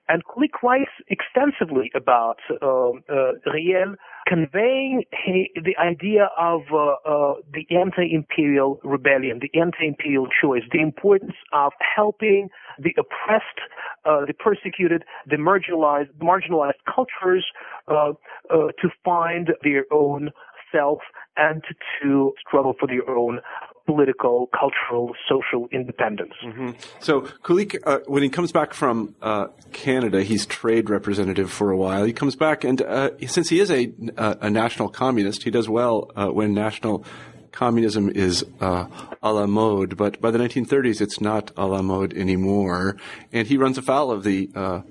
And Kulik writes extensively about um, uh, Riel, conveying he, the idea of uh, uh, the anti-imperial rebellion, the anti-imperial choice, the importance of helping the oppressed, the persecuted, the marginalized, marginalized cultures to find their own self and to struggle for their own political, cultural, social independence. Mm-hmm. So Kulik, uh, when he comes back from uh, Canada, he's trade representative for a while. He comes back, and uh, since he is a, a national communist, he does well uh, when national communism is uh, a la mode. But by the 1930s, it's not a la mode anymore, and he runs afoul of the uh,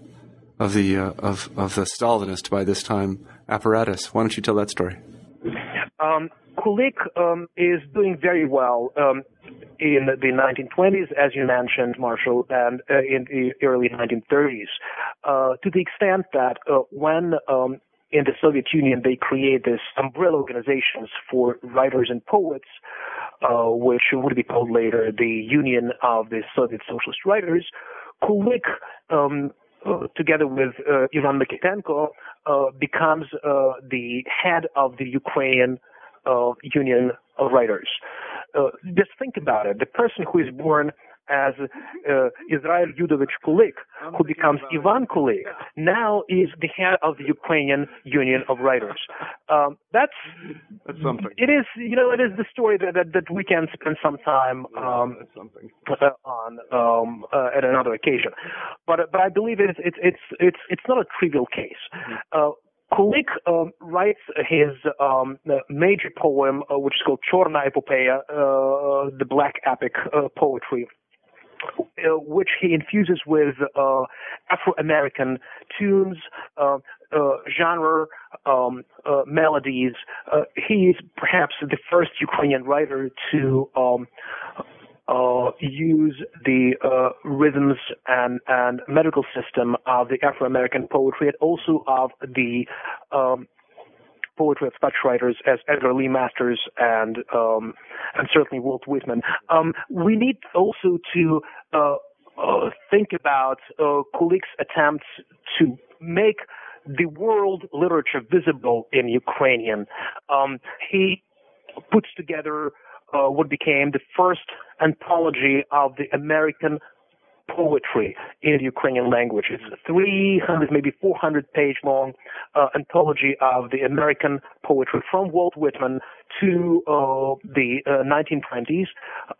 of the of of the Stalinist by this time apparatus. Why don't you tell that story? Um, Kulik um, is doing very well um, in the 1920s, as you mentioned, Marshall, and uh, in the early 1930s, uh, to the extent that uh, when um, in the Soviet Union they create these umbrella organizations for writers and poets, uh, which would be called later the Union of the Soviet Socialist Writers, Kulik um, uh, together with uh, Ivan Mikitenko, uh, becomes uh, the head of the Ukrainian uh, Union of Writers. Uh, just think about it. The person who is born as uh, Israel Yudovich Kulik, who becomes Ivan Kulik, now is the head of the Ukrainian Union of Writers. Um, that's That's something. it is, you know, it is the story that that, that we can spend some time um, something. uh, on um, uh, at another occasion. But but I believe it's it's it's it's it's not a trivial case. Uh, Kulik um, writes his um, uh, major poem, uh, which is called Chorna Epopeya, uh, the Black Epic uh, poetry. Uh, which he infuses with uh, Afro-American tunes, uh, uh, genre, um, uh, melodies. Uh, he is perhaps the first Ukrainian writer to um, uh, use the uh, rhythms and, and metrical system of the Afro-American poetry and also of the um, poetry of such writers as Edgar Lee Masters and um, and certainly Walt Whitman. Um, we need also to uh, uh, think about uh, Kulik's attempts to make the world literature visible in Ukrainian. Um, he puts together uh, what became the first anthology of the American poetry in the Ukrainian language. It's a 300, maybe 400 page long uh, anthology of the American poetry from Walt Whitman to uh, the uh, 1920s,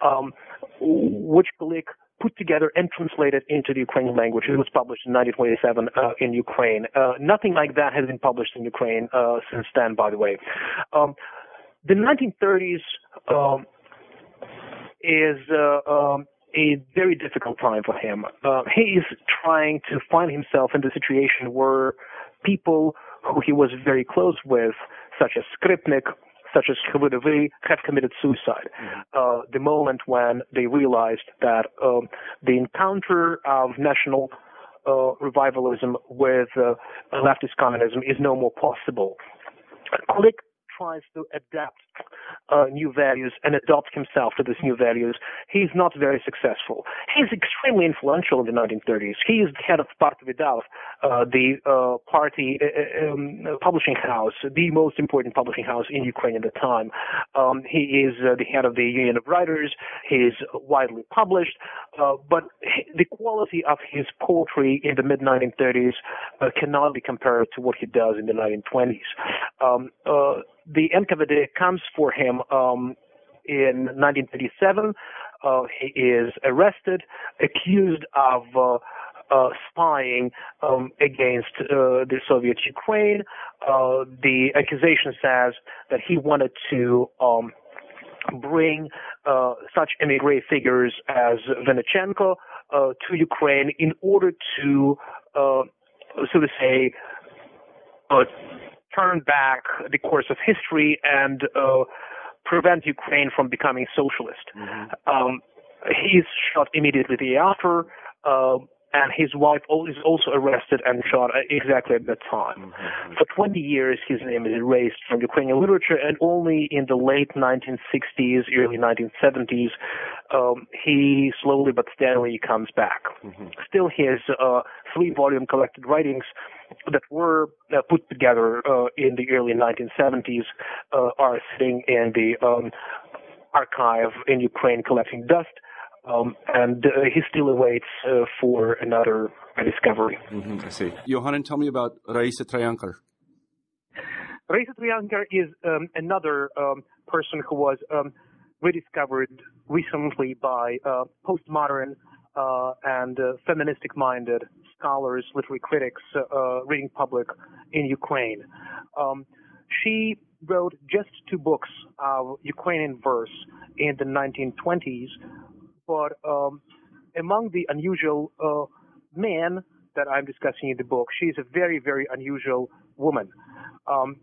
um, which Kulik put together and translated into the Ukrainian language. It was published in 1927 uh, in Ukraine. Uh, nothing like that has been published in Ukraine uh, since then, by the way. Um, the 1930s um, is uh, um, a very difficult time for him. Uh, he is trying to find himself in the situation where people who he was very close with, such as Skripnik, such as Khvylovy, have committed suicide. Uh, the moment when they realized that um, the encounter of national uh, revivalism with uh, leftist communism is no more possible. Kulik tries to adapt uh, new values and adopt himself to these new values, he's not very successful. He's extremely influential in the 1930s. He is the head of Partvydav, uh, the uh, party uh, um, publishing house, the most important publishing house in Ukraine at the time. Um, he is uh, the head of the Union of Writers. He is widely published, uh, but the quality of his poetry in the mid 1930s cannot be compared to what he does in the 1920s. Um, the NKVD comes for him um, in 1937. Uh, he is arrested, accused of uh, uh, spying um, against uh, the Soviet Ukraine. Uh, the accusation says that he wanted to um, bring uh, such emigre figures as Vinnychenko to Ukraine in order to, so to say, turn back the course of history and prevent Ukraine from becoming socialist. Mm-hmm. Um, he's shot immediately after, uh, and his wife is also arrested and shot exactly at that time. Mm-hmm. For 20 years, his name is erased from Ukrainian literature, and only in the late 1960s, early 1970s, um, he slowly but steadily comes back. Mm-hmm. Still, his uh, three-volume collected writings that were uh, put together uh, in the early 1970s uh, are sitting in the um, archive in Ukraine collecting dust. Um, and uh, he still awaits uh, for another discovery. Mm-hmm, I see. Yohanan, tell me about Raisa Troyanker. Raisa Troyanker is um, another um, person who was um, rediscovered recently by uh, postmodern uh, and uh, feministic-minded scholars, literary critics, uh, reading public in Ukraine. Um, she wrote just two books of Ukrainian verse in the 1920s, but um, among the unusual uh, men that I'm discussing in the book, she's a very, very unusual woman. Um,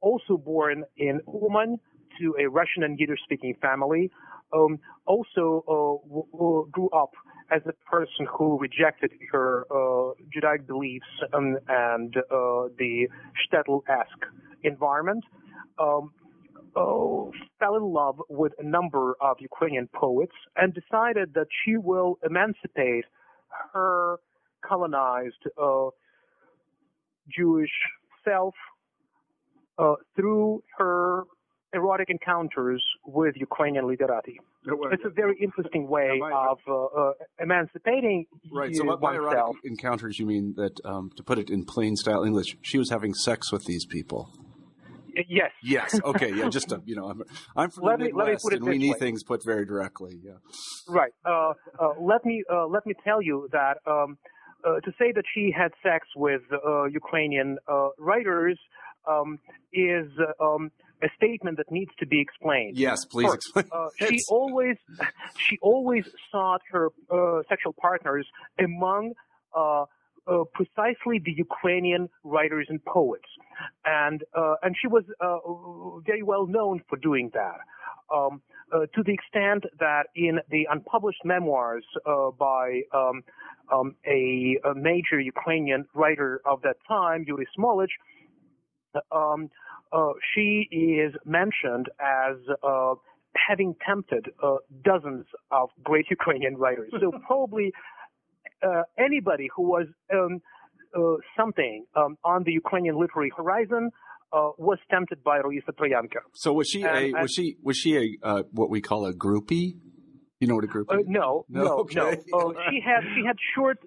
also born in Uman to a Russian and Yiddish-speaking family, um, also uh, w- w- grew up as a person who rejected her uh, Judaic beliefs and uh, the shtetl-esque environment, um, uh, fell in love with a number of Ukrainian poets and decided that she will emancipate her colonized uh, Jewish self uh, through her erotic encounters with Ukrainian literati. It's a very interesting way of uh, uh, emancipating right. So by erotic encounters, you mean that, um, to put it in plain style English, she was having sex with these people. Yes. Yes. Okay. Yeah. [LAUGHS] Just to, you know, I'm, I'm from let the me, Midwest, and we need way. things put very directly. Yeah. Right. Uh, uh, let me uh, let me tell you that um, uh, to say that she had sex with uh, Ukrainian uh, writers um, is um, a statement that needs to be explained. Yes, please First, explain. Uh, [LAUGHS] she always she always sought her uh, sexual partners among uh, uh precisely the Ukrainian writers and poets, and uh, and she was uh, very well known for doing that. Um, to the extent that in the unpublished memoirs by um, um, a, a, major Ukrainian writer of that time, Yuri Smolich, um, uh, she is mentioned as uh, having tempted uh, dozens of great [LAUGHS] Ukrainian writers. So probably uh, anybody who was um, uh, something um, on the Ukrainian literary horizon uh, was tempted by Raisa Troyanker. So was she and, a was she was she a what we call a groupie? You know what a groupie? Uh, no, [LAUGHS] no, no. Okay. no. Uh, she had she had short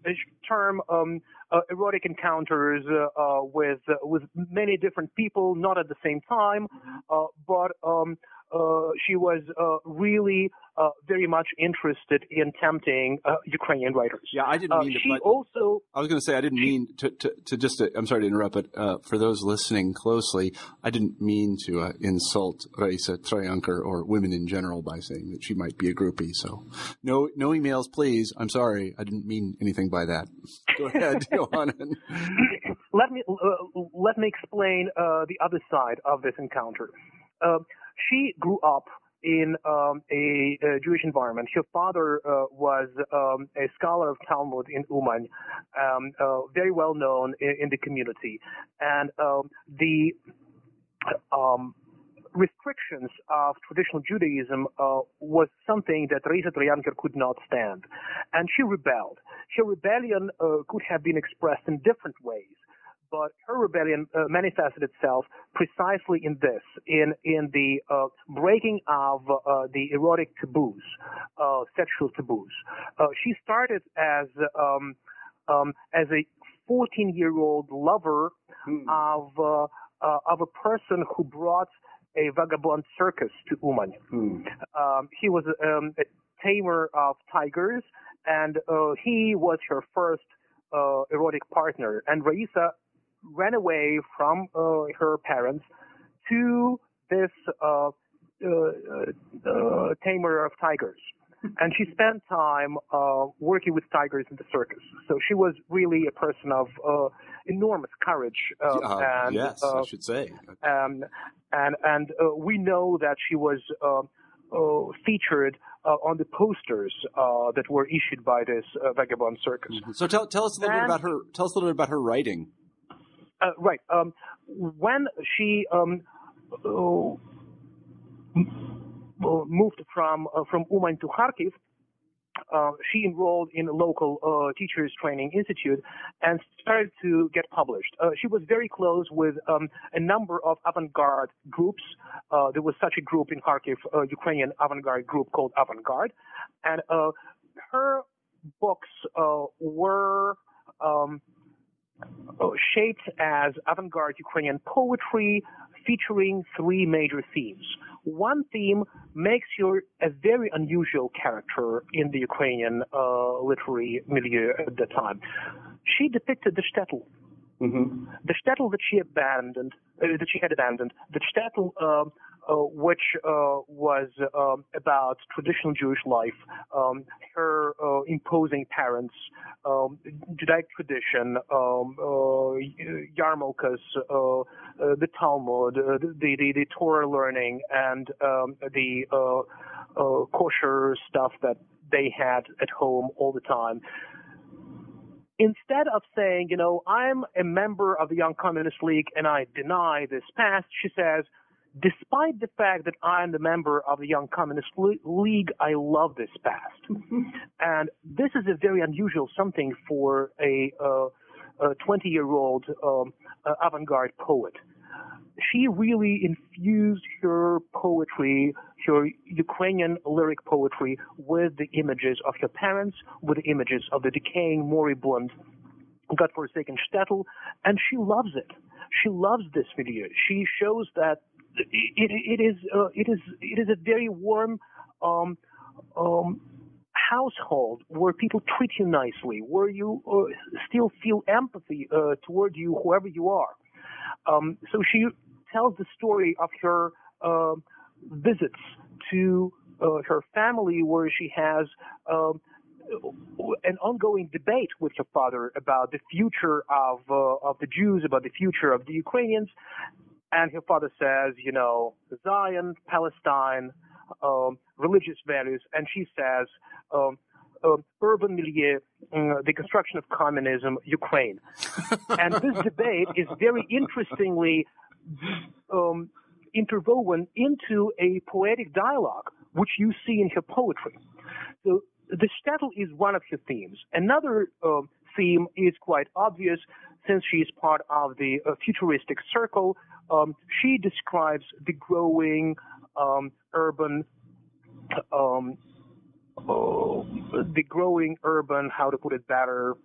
term um, uh, erotic encounters uh, uh, with with many different people, not at the same time, but um, Uh, she was uh, really uh, very much interested in tempting uh, Ukrainian writers. Yeah, I didn't uh, mean uh, to. She but also. I was going to say I didn't mean to, to, to just. To, I'm sorry to interrupt, but for those listening closely, I didn't mean to insult Raisa Troyanker or women in general by saying that she might be a groupie. So, no, no emails, please. I'm sorry, I didn't mean anything by that. Go [LAUGHS] ahead, [LAUGHS] Yohanan. let me let me explain the other side of this encounter. She grew up in um, a, a, Jewish environment. Her father uh, was um, a scholar of Talmud in Uman, um, uh, very well known in, in the community, and um, the um, restrictions of traditional Judaism uh, was something that Raisa Troyanker could not stand, and she rebelled. Her rebellion uh, could have been expressed in different ways, but her rebellion uh, manifested itself precisely in this, in in the uh, breaking of uh, the erotic taboos, uh, sexual taboos. she started as um, um, as a 14 year old lover hmm. of of a person who brought a vagabond circus to Uman. Hmm. Um, he was um, a tamer of tigers, and uh, he was her first uh, erotic partner. And Raisa ran away from uh, her parents to this uh, uh, uh, tamer of tigers. And she spent time working with tigers in the circus. So she was really a person of enormous courage. and, yes, I should say. Um, and and uh, we know that she was uh, uh, featured on the posters that were issued by this vagabond circus. Mm-hmm. So tell tell us a little and, bit about her. Tell us a little bit about her writing. Right. Um, when she um, moved from from Uman to Kharkiv, uh, she enrolled in a local uh, teachers training institute and started to get published. Uh, she was very close with um, a number of avant-garde groups. Uh, there was such a group in Kharkiv, uh, Ukrainian avant-garde group called Avant-Garde, and her books were um, shaped as avant-garde Ukrainian poetry, featuring three major themes. One theme makes you a very unusual character in the Ukrainian uh, literary milieu at the time. She depicted the shtetl, mm-hmm. the shtetl that she abandoned, uh, that she had abandoned, the shtetl uh, which uh, was um, about traditional Jewish life, um, her uh, imposing parents, um, Judaic tradition, um, yarmulkes, the Talmud, the, the, the Torah learning, and um, the kosher stuff that they had at home all the time. Instead of saying, you know, I'm a member of the Young Communist League and I deny this past, she says, despite the fact that I'm the member of the Young Communist League, I love this past. [LAUGHS] and this is a very unusual something for a 20 year old um, uh, avant garde poet. She really infused her poetry, her Ukrainian lyric poetry, with the images of her parents, with the images of the decaying, moribund, godforsaken shtetl, and she loves it. She loves this milieu. She shows that it, it is uh, it is it is a very warm um, um, household where people treat you nicely, where you uh, still feel empathy uh, toward you, whoever you are. Um, so she tells the story of her um, visits to uh, her family, where she has. Um, an ongoing debate with her father about the future of uh, of the Jews, about the future of the Ukrainians, and her father says, you know, Zion, Palestine, um, religious values, and she says, um, uh, urban milieu, uh, the construction of communism, Ukraine. [LAUGHS] and this debate is very interestingly um, interwoven into a poetic dialogue, which you see in her poetry. So the shtetl is one of her themes. Another uh, theme is quite obvious since she is part of the uh, futuristic circle um, she describes the growing um, urban, um, uh, the growing urban, how to put it better,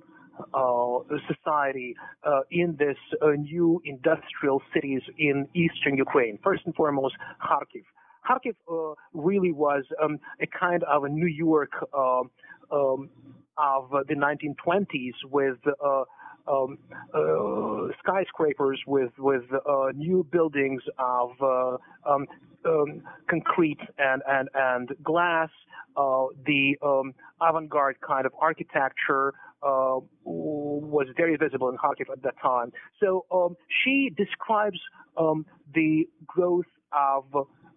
uh, society uh, in this uh, new industrial cities in eastern Ukraine. First and foremost, Kharkiv. Kharkiv uh, really was um, a kind of a New York um, um, of the 1920s with uh, um, uh, skyscrapers with with uh, new buildings of uh, um, um, concrete and and and glass. Uh, the um, avant-garde kind of architecture uh, was very visible in Kharkiv at that time. So um, she describes um, the growth of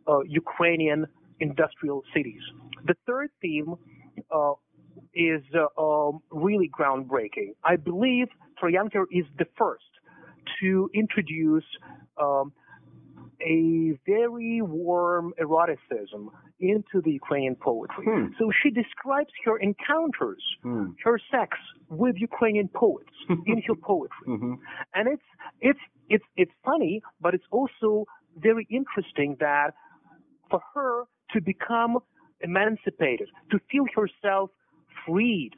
uh, Ukrainian industrial cities. The third theme is uh, um, really groundbreaking. I believe Troyanker is the first to introduce um, a very warm eroticism into the Ukrainian poetry. Hmm. So she describes her encounters, Hmm. her sex with Ukrainian poets [LAUGHS] in her poetry. Mhm. And it's it's it's it's funny, but it's also very interesting that for her to become emancipated, to feel herself freed,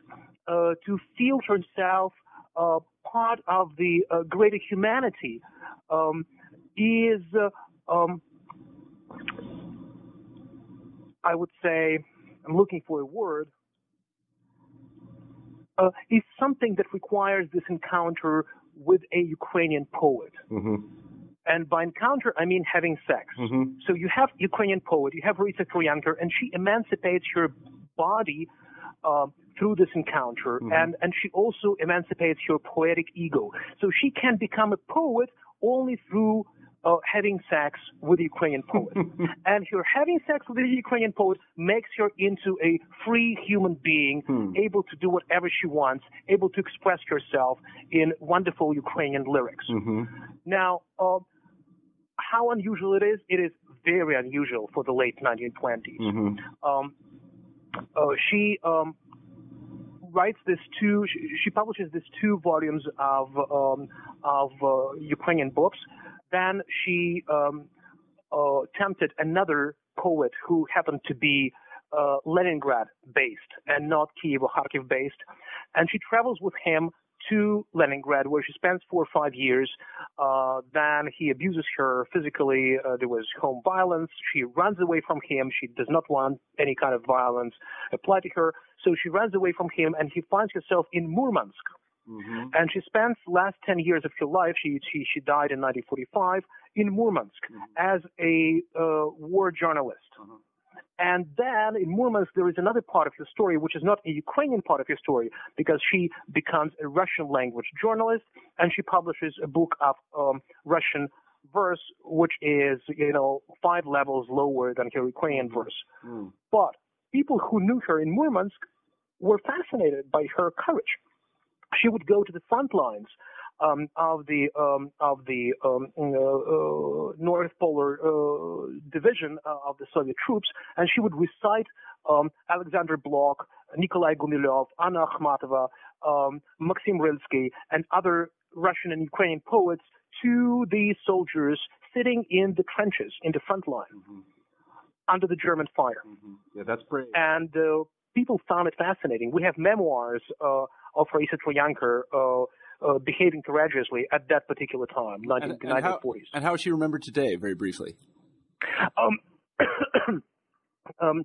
uh, to feel herself part of the uh, greater humanity, um, is, uh, um, I would say, I'm looking for a word, uh, is something that requires this encounter with a Ukrainian poet. Mhm. And by encounter, I mean having sex. Mhm. So you have Ukrainian poet, you have Rita Troyanker, and she emancipates her body uh, through this encounter, and and she also emancipates her poetic ego. So she can become a poet only through uh, having sex with a Ukrainian poet, [LAUGHS] and her having sex with a Ukrainian poet makes her into a free human being, able to do whatever she wants, able to express herself in wonderful Ukrainian lyrics. Mhm. Now, uh, how unusual it is? It is very unusual for the late 1920s. Mhm. Um, uh, she um, writes this two. She, she publishes these two volumes of um, of uh, Ukrainian books. Then she um, uh, tempted another poet who happened to be uh, Leningrad based and not Kiev or Kharkiv based, and she travels with him to Leningrad, where she spends four or five years. Uh, then he abuses her physically. Uh, there was home violence. She runs away from him. She does not want any kind of violence applied to her. So she runs away from him, and he finds herself in Murmansk. And she spends last 10 years of her life, she, she, she died in 1945, in Murmansk as a uh, war journalist. And then in Murmansk, there is another part of her story, which is not a Ukrainian part of her story, because she becomes a Russian language journalist and she publishes a book of um, Russian verse, which is, you know, five levels lower than her Ukrainian verse. But people who knew her in Murmansk were fascinated by her courage. She would go to the front lines um, of the um, of the um, uh, uh, North Polar uh, Division uh, of the Soviet troops, and she would recite um, Alexander Blok, Nikolai Gumilev, Anna Akhmatova, um, Maxim Rilsky, and other Russian and Ukrainian poets to the soldiers sitting in the trenches in the front line under the German fire. Yeah, that's brave. And uh, people found it fascinating. We have memoirs uh, of Raisa Troyanker uh, uh, behaving courageously at that particular time, 19, And, and how, and how is she remembered today, very briefly? Um, [COUGHS] um,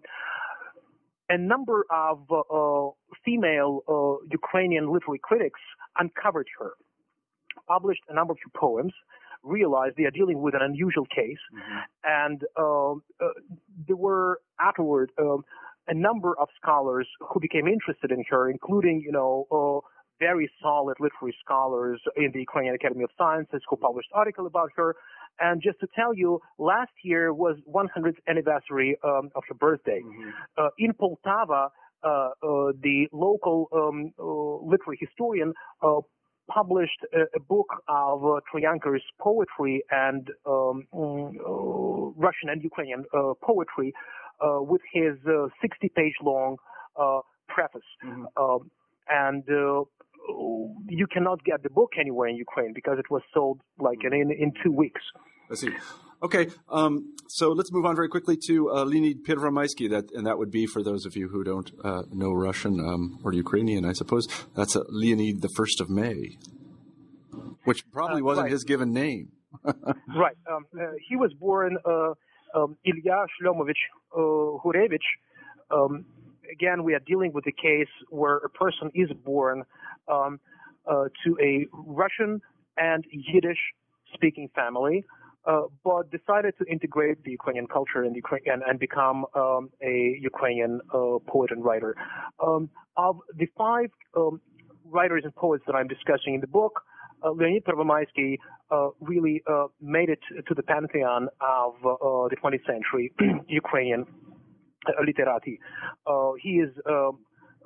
a number of uh, uh, female uh, Ukrainian literary critics uncovered her, published a number of her poems, realized they are dealing with an unusual case, and um, uh, there were afterward um, a number of scholars who became interested in her, including, you know, uh, very solid literary scholars in the Ukrainian Academy of Sciences who published article about her. And just to tell you, last year was 100th anniversary um, of her birthday. Uh, in Poltava, uh, uh, the local um, uh, literary historian uh, published a, a book of uh, poetry and um, uh, Russian and Ukrainian uh, poetry uh, with his 60-page long uh, preface. Um, and uh, you cannot get the book anywhere in Ukraine because it was sold like in in, two weeks. I see. Okay, um, so let's move on very quickly to uh, Leonid Pervomaisky, that, and that would be for those of you who don't uh, know Russian um, or Ukrainian, I suppose. That's uh, Leonid the First of May, which probably Uh, wasn't right. his given name. [LAUGHS] Right. Um, uh, he was born uh, um, Ilya Shlomovich uh, Hurevich. Again, we are dealing with a case where a person is born um, uh, to a Russian and Yiddish speaking family, uh, but decided to integrate the Ukrainian culture and, and, and become um, a Ukrainian uh, poet and writer. Um, of the five um, writers and poets that I'm discussing in the book, uh, Leonid Pervomaisky uh, really uh, made it to the pantheon of the 20th century [CLEARS THROAT] Ukrainian literati. Uh, he is uh,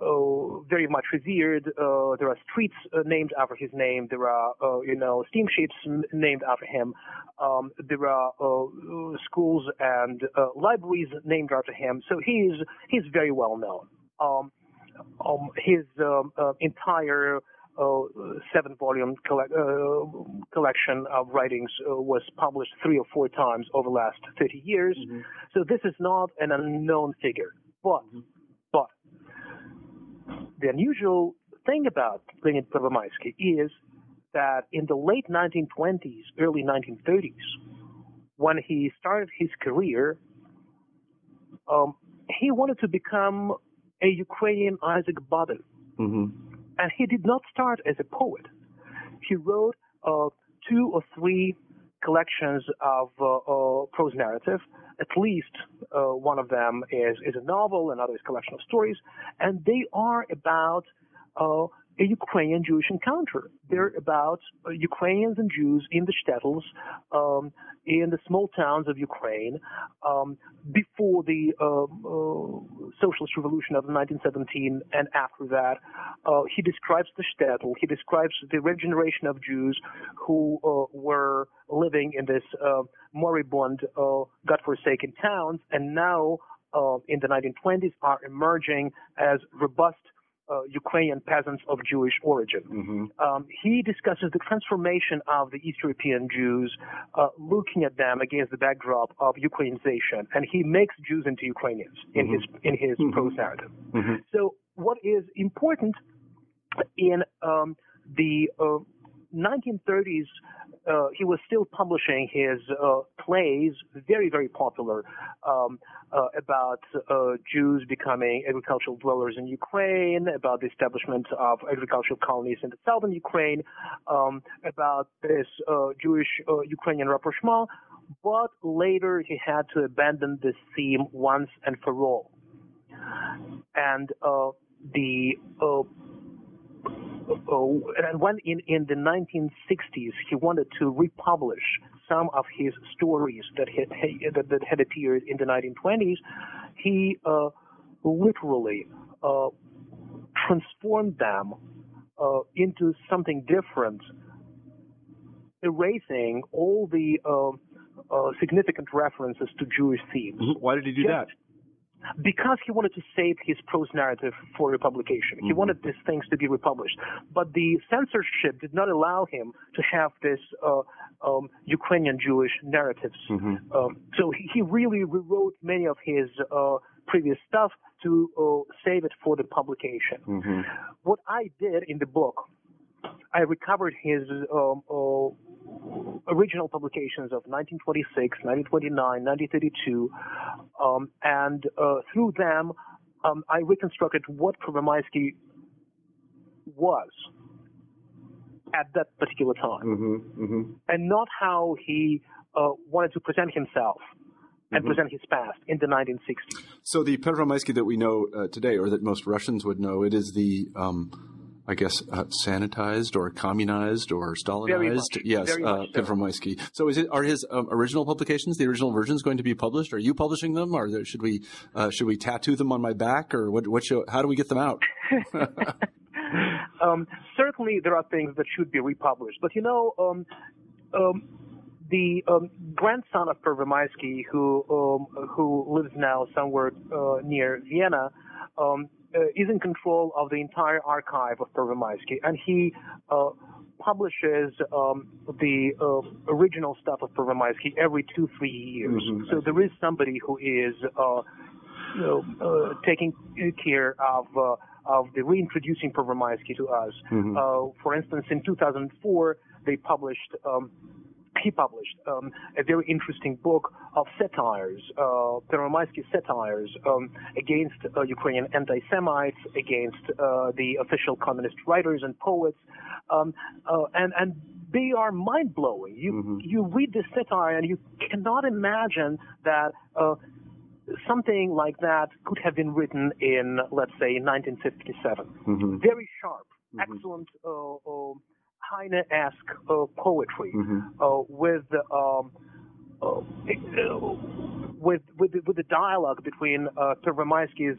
uh, very much revered. Uh, there are streets uh, named after his name. There are, uh, you know, steamships named after him. Um, there are uh, schools and uh, libraries named after him. So he's he's very well known. Um, um, his um, entire seven volume coll- collection of writings was published three or four times over the last 30 years. Mm-hmm. So this is not an unknown figure. But mm-hmm the unusual thing about Leonid Pervomaisky is that in the late 1920s, early 1930s, when he started his career, um, he wanted to become a Ukrainian Isaac Babel. Mm-hmm. And he did not start as a poet. He wrote uh, two or three collections of uh, uh, prose narrative. At least uh, one of them is, is a novel, another is a collection of stories, and they are about uh, a Ukrainian Jewish encounter. They're about uh, Ukrainians and Jews in the shtetls, um, in the small towns of Ukraine, um, before the uh, uh, socialist revolution of 1917 and after that. Uh, he describes the shtetl. He describes the regeneration of Jews who uh, were living in this uh, moribund, godforsaken towns, and now in the 1920s are emerging as robust uh, Ukrainian peasants of Jewish origin. Mm-hmm. Um, he discusses the transformation of the East European Jews, uh, looking at them against the backdrop of Ukrainization, and he makes Jews into Ukrainians in mm-hmm. his in his mm-hmm. prose narrative. Mm-hmm. So, what is important in um, the uh, 1930s, uh, he was still publishing his uh, plays, very, very popular, um, uh, about uh, Jews becoming agricultural dwellers in Ukraine, about the establishment of agricultural colonies in the southern Ukraine, um, about this uh, Jewish Ukrainian rapprochement. But later he had to abandon this theme once and for all. And the and when in, in the 1960s he wanted to republish some of his stories that had, that, that had appeared in the 1920s, he uh, literally uh, transformed them uh, into something different, erasing all the uh, uh, significant references to Jewish themes. Mm-hmm. Why did he do Just, that? Because he wanted to save his prose narrative for republication. Mm-hmm. He wanted these things to be republished, but the censorship did not allow him to have this uh, um, Ukrainian Jewish narratives. Mm-hmm. Um, so he, he, really rewrote many of his uh, previous stuff to uh, save it for the publication. Mm-hmm. What I did in the book, I recovered his um, uh, original publications of 1926, 1929, 1932, um, and uh, through them, um, I reconstructed what Pervomaisky was at that particular time, mm-hmm, mm-hmm. and not how he uh, wanted to present himself and mm-hmm. present his past in the 1960s. So the Pervomaisky that we know uh, today, or that most Russians would know, it is the um, I guess, uh, sanitized or communized or Stalinized. yes, uh, so. so. is it are his um, original publications, the original versions, going to be published? Are you publishing them, or should we uh, should we tattoo them on my back, or what? What? Show, how do we get them out? [LAUGHS] um, certainly, there are things that should be republished, but you know. Um, um the um, grandson of Pervomaisky, who um, who lives now somewhere uh, near Vienna, um, is in control of the entire archive of Pervomaisky, and he uh, publishes um, the uh, original stuff of Pervomaisky every two, three years. Mm-hmm. So there is somebody who is uh, you know, uh, taking care of uh, of the reintroducing Pervomaisky to us. Mm-hmm. for instance, in 2004, they published um, he published um, a very interesting book of satires, uh, satires um, against uh, Ukrainian anti-Semites, against uh, the official communist writers and poets, um, uh, and and they are mind blowing. You mm-hmm. you read this satire and you cannot imagine that. Uh, something like that could have been written in, let's say, 1957. Mm-hmm. Very sharp, mm-hmm. excellent uh, uh, Heine-esque uh, poetry mm-hmm. uh, with um, uh, with with the, with the dialogue between uh,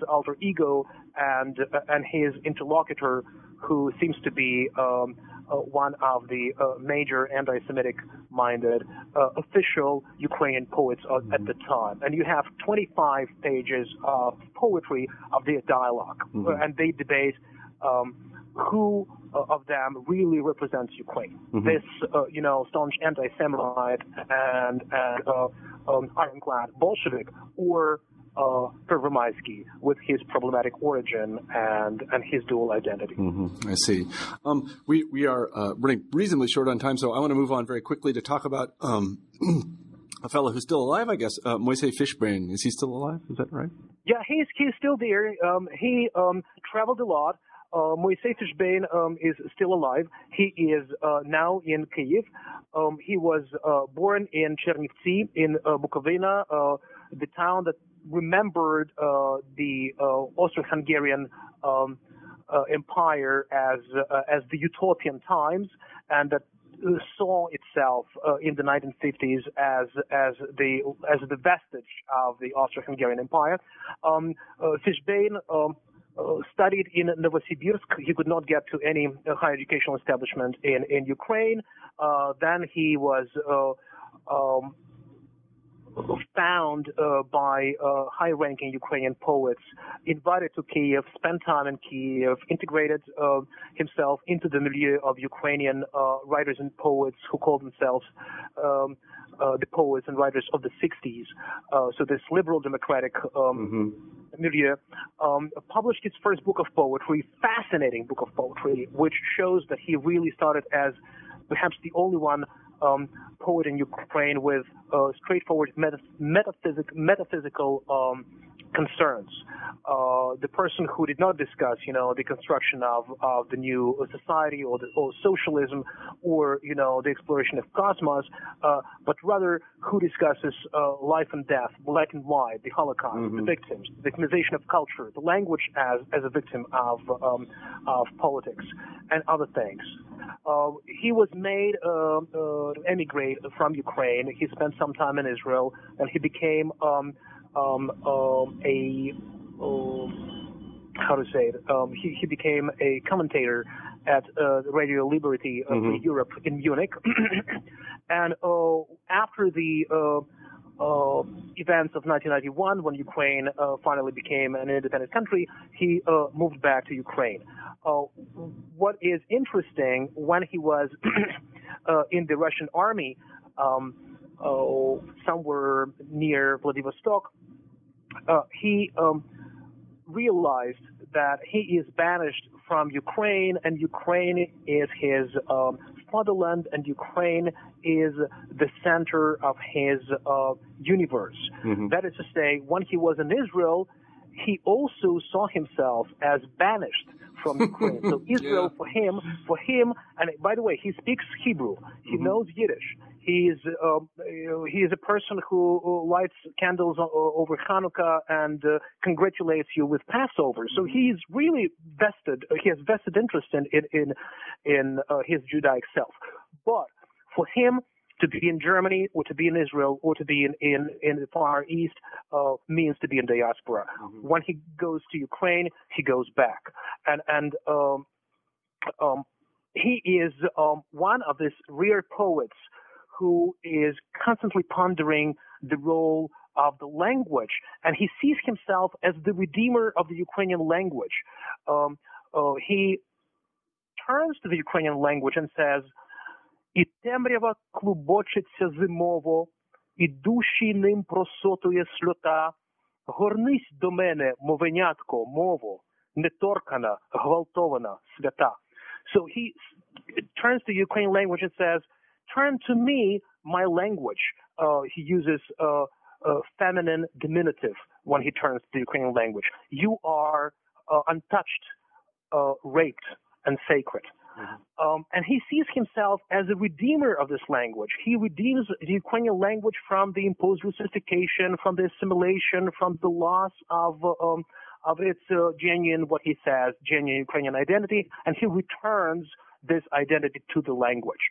alter ego and uh, and his interlocutor, who seems to be um, uh, one of the uh, major anti-Semitic-minded uh, official Ukrainian poets mm-hmm. at the time. And you have 25 pages of poetry of their dialog mm-hmm. and they debate. Um, who of them really represents Ukraine? Mm-hmm. This, uh, you know, staunch anti-Semite and, and uh, um, ironclad Bolshevik, or uh, Pervomaisky with his problematic origin and and his dual identity. Mm-hmm. I see. Um, we we are uh, running reasonably short on time, so I want to move on very quickly to talk about. Um, [CLEARS THROAT] a fellow who's still alive, I guess, uh, Moisey Fishbein. Is he still alive? Is that right? Yeah, he's he's still there. Um, he um, traveled a lot. Uh, Moisey Fishbein um, is still alive. He is uh, now in Kyiv. Um, he was uh, born in Chernivtsi in uh, Bukovina, uh, the town that remembered uh, the uh, Austro-Hungarian um, uh, empire as uh, as the utopian times, and that saw itself uh, in the 1950s as as the as the vestige of the Austro-Hungarian Empire. Um, uh, Fishbein um, uh, studied in Novosibirsk. He could not get to any uh, higher educational establishment in in Ukraine. Uh, then he was um, found uh, by uh, high-ranking Ukrainian poets, invited to Kiev, spent time in Kiev, integrated uh, himself into the milieu of Ukrainian uh, writers and poets who call themselves um, uh, the poets and writers of the 60s. Uh, so this liberal democratic um, mm-hmm. milieu um, published his first book of poetry, fascinating book of poetry, which shows that he really started as perhaps the only one um, poet in Ukraine with uh, straightforward metaphysic, metaphysical um, concerns. Uh, the person who did not discuss, you know, the construction of, of the new society or, the, or socialism or, you know, the exploration of cosmos, uh, but rather who discusses uh, life and death, black and white, the Holocaust, mm-hmm. the victims, the victimization of culture, the language as, as a victim of, um, of politics, and other things. Uh, he was made uh, uh, emigrate from Ukraine. He spent some time in Israel, and he became um, um, um, a um, how to say it. Um, he, he became a commentator at uh, Radio Liberty of mm-hmm. Europe in Munich, [CLEARS THROAT] and uh, after the uh, uh, events of 1991, when Ukraine uh, finally became an independent country, he uh, moved back to Ukraine. Uh, what is interesting, when he was [CLEARS THROAT] uh, in the Russian army, um, uh, somewhere near Vladivostok, he um, realized that he is banished from Ukraine, and Ukraine is his um, fatherland, and Ukraine is the center of his uh, universe. Mm-hmm. That is to say, when he was in Israel, he also saw himself as banished from Ukraine. [LAUGHS] so Israel yeah. for him, for him, and by the way, he speaks Hebrew. He mm-hmm. knows Yiddish. He is uh, he is a person who lights candles over Hanukkah and uh, congratulates you with Passover. So mm-hmm. he's really vested. He has vested interest in in in, in uh, his Judaic self. But for him, to be in Germany or to be in Israel or to be in, in, in the Far East uh, means to be in diaspora. Mm-hmm. When he goes to Ukraine, he goes back. And, and um, um, he is um, one of these rare poets who is constantly pondering the role of the language, and he sees himself as the redeemer of the Ukrainian language. Um, uh, he turns to the Ukrainian language and says, І темрява клубочиться зимово, і душі ним просотує сльота. Горнись до мене, мовенятко, мово, неторкана, гвалтована, свята. So he turns to Ukrainian language and says, turn to me, my language. Uh, he uses uh, uh, feminine diminutive when he turns to the Ukrainian language. You are uh, untouched, uh, raped, and sacred. Mm-hmm. Um, and he sees himself as a redeemer of this language. He redeems the Ukrainian language from the imposed Russification, from the assimilation, from the loss of um, of its uh, genuine, what he says, genuine Ukrainian identity, and he returns this identity to the language.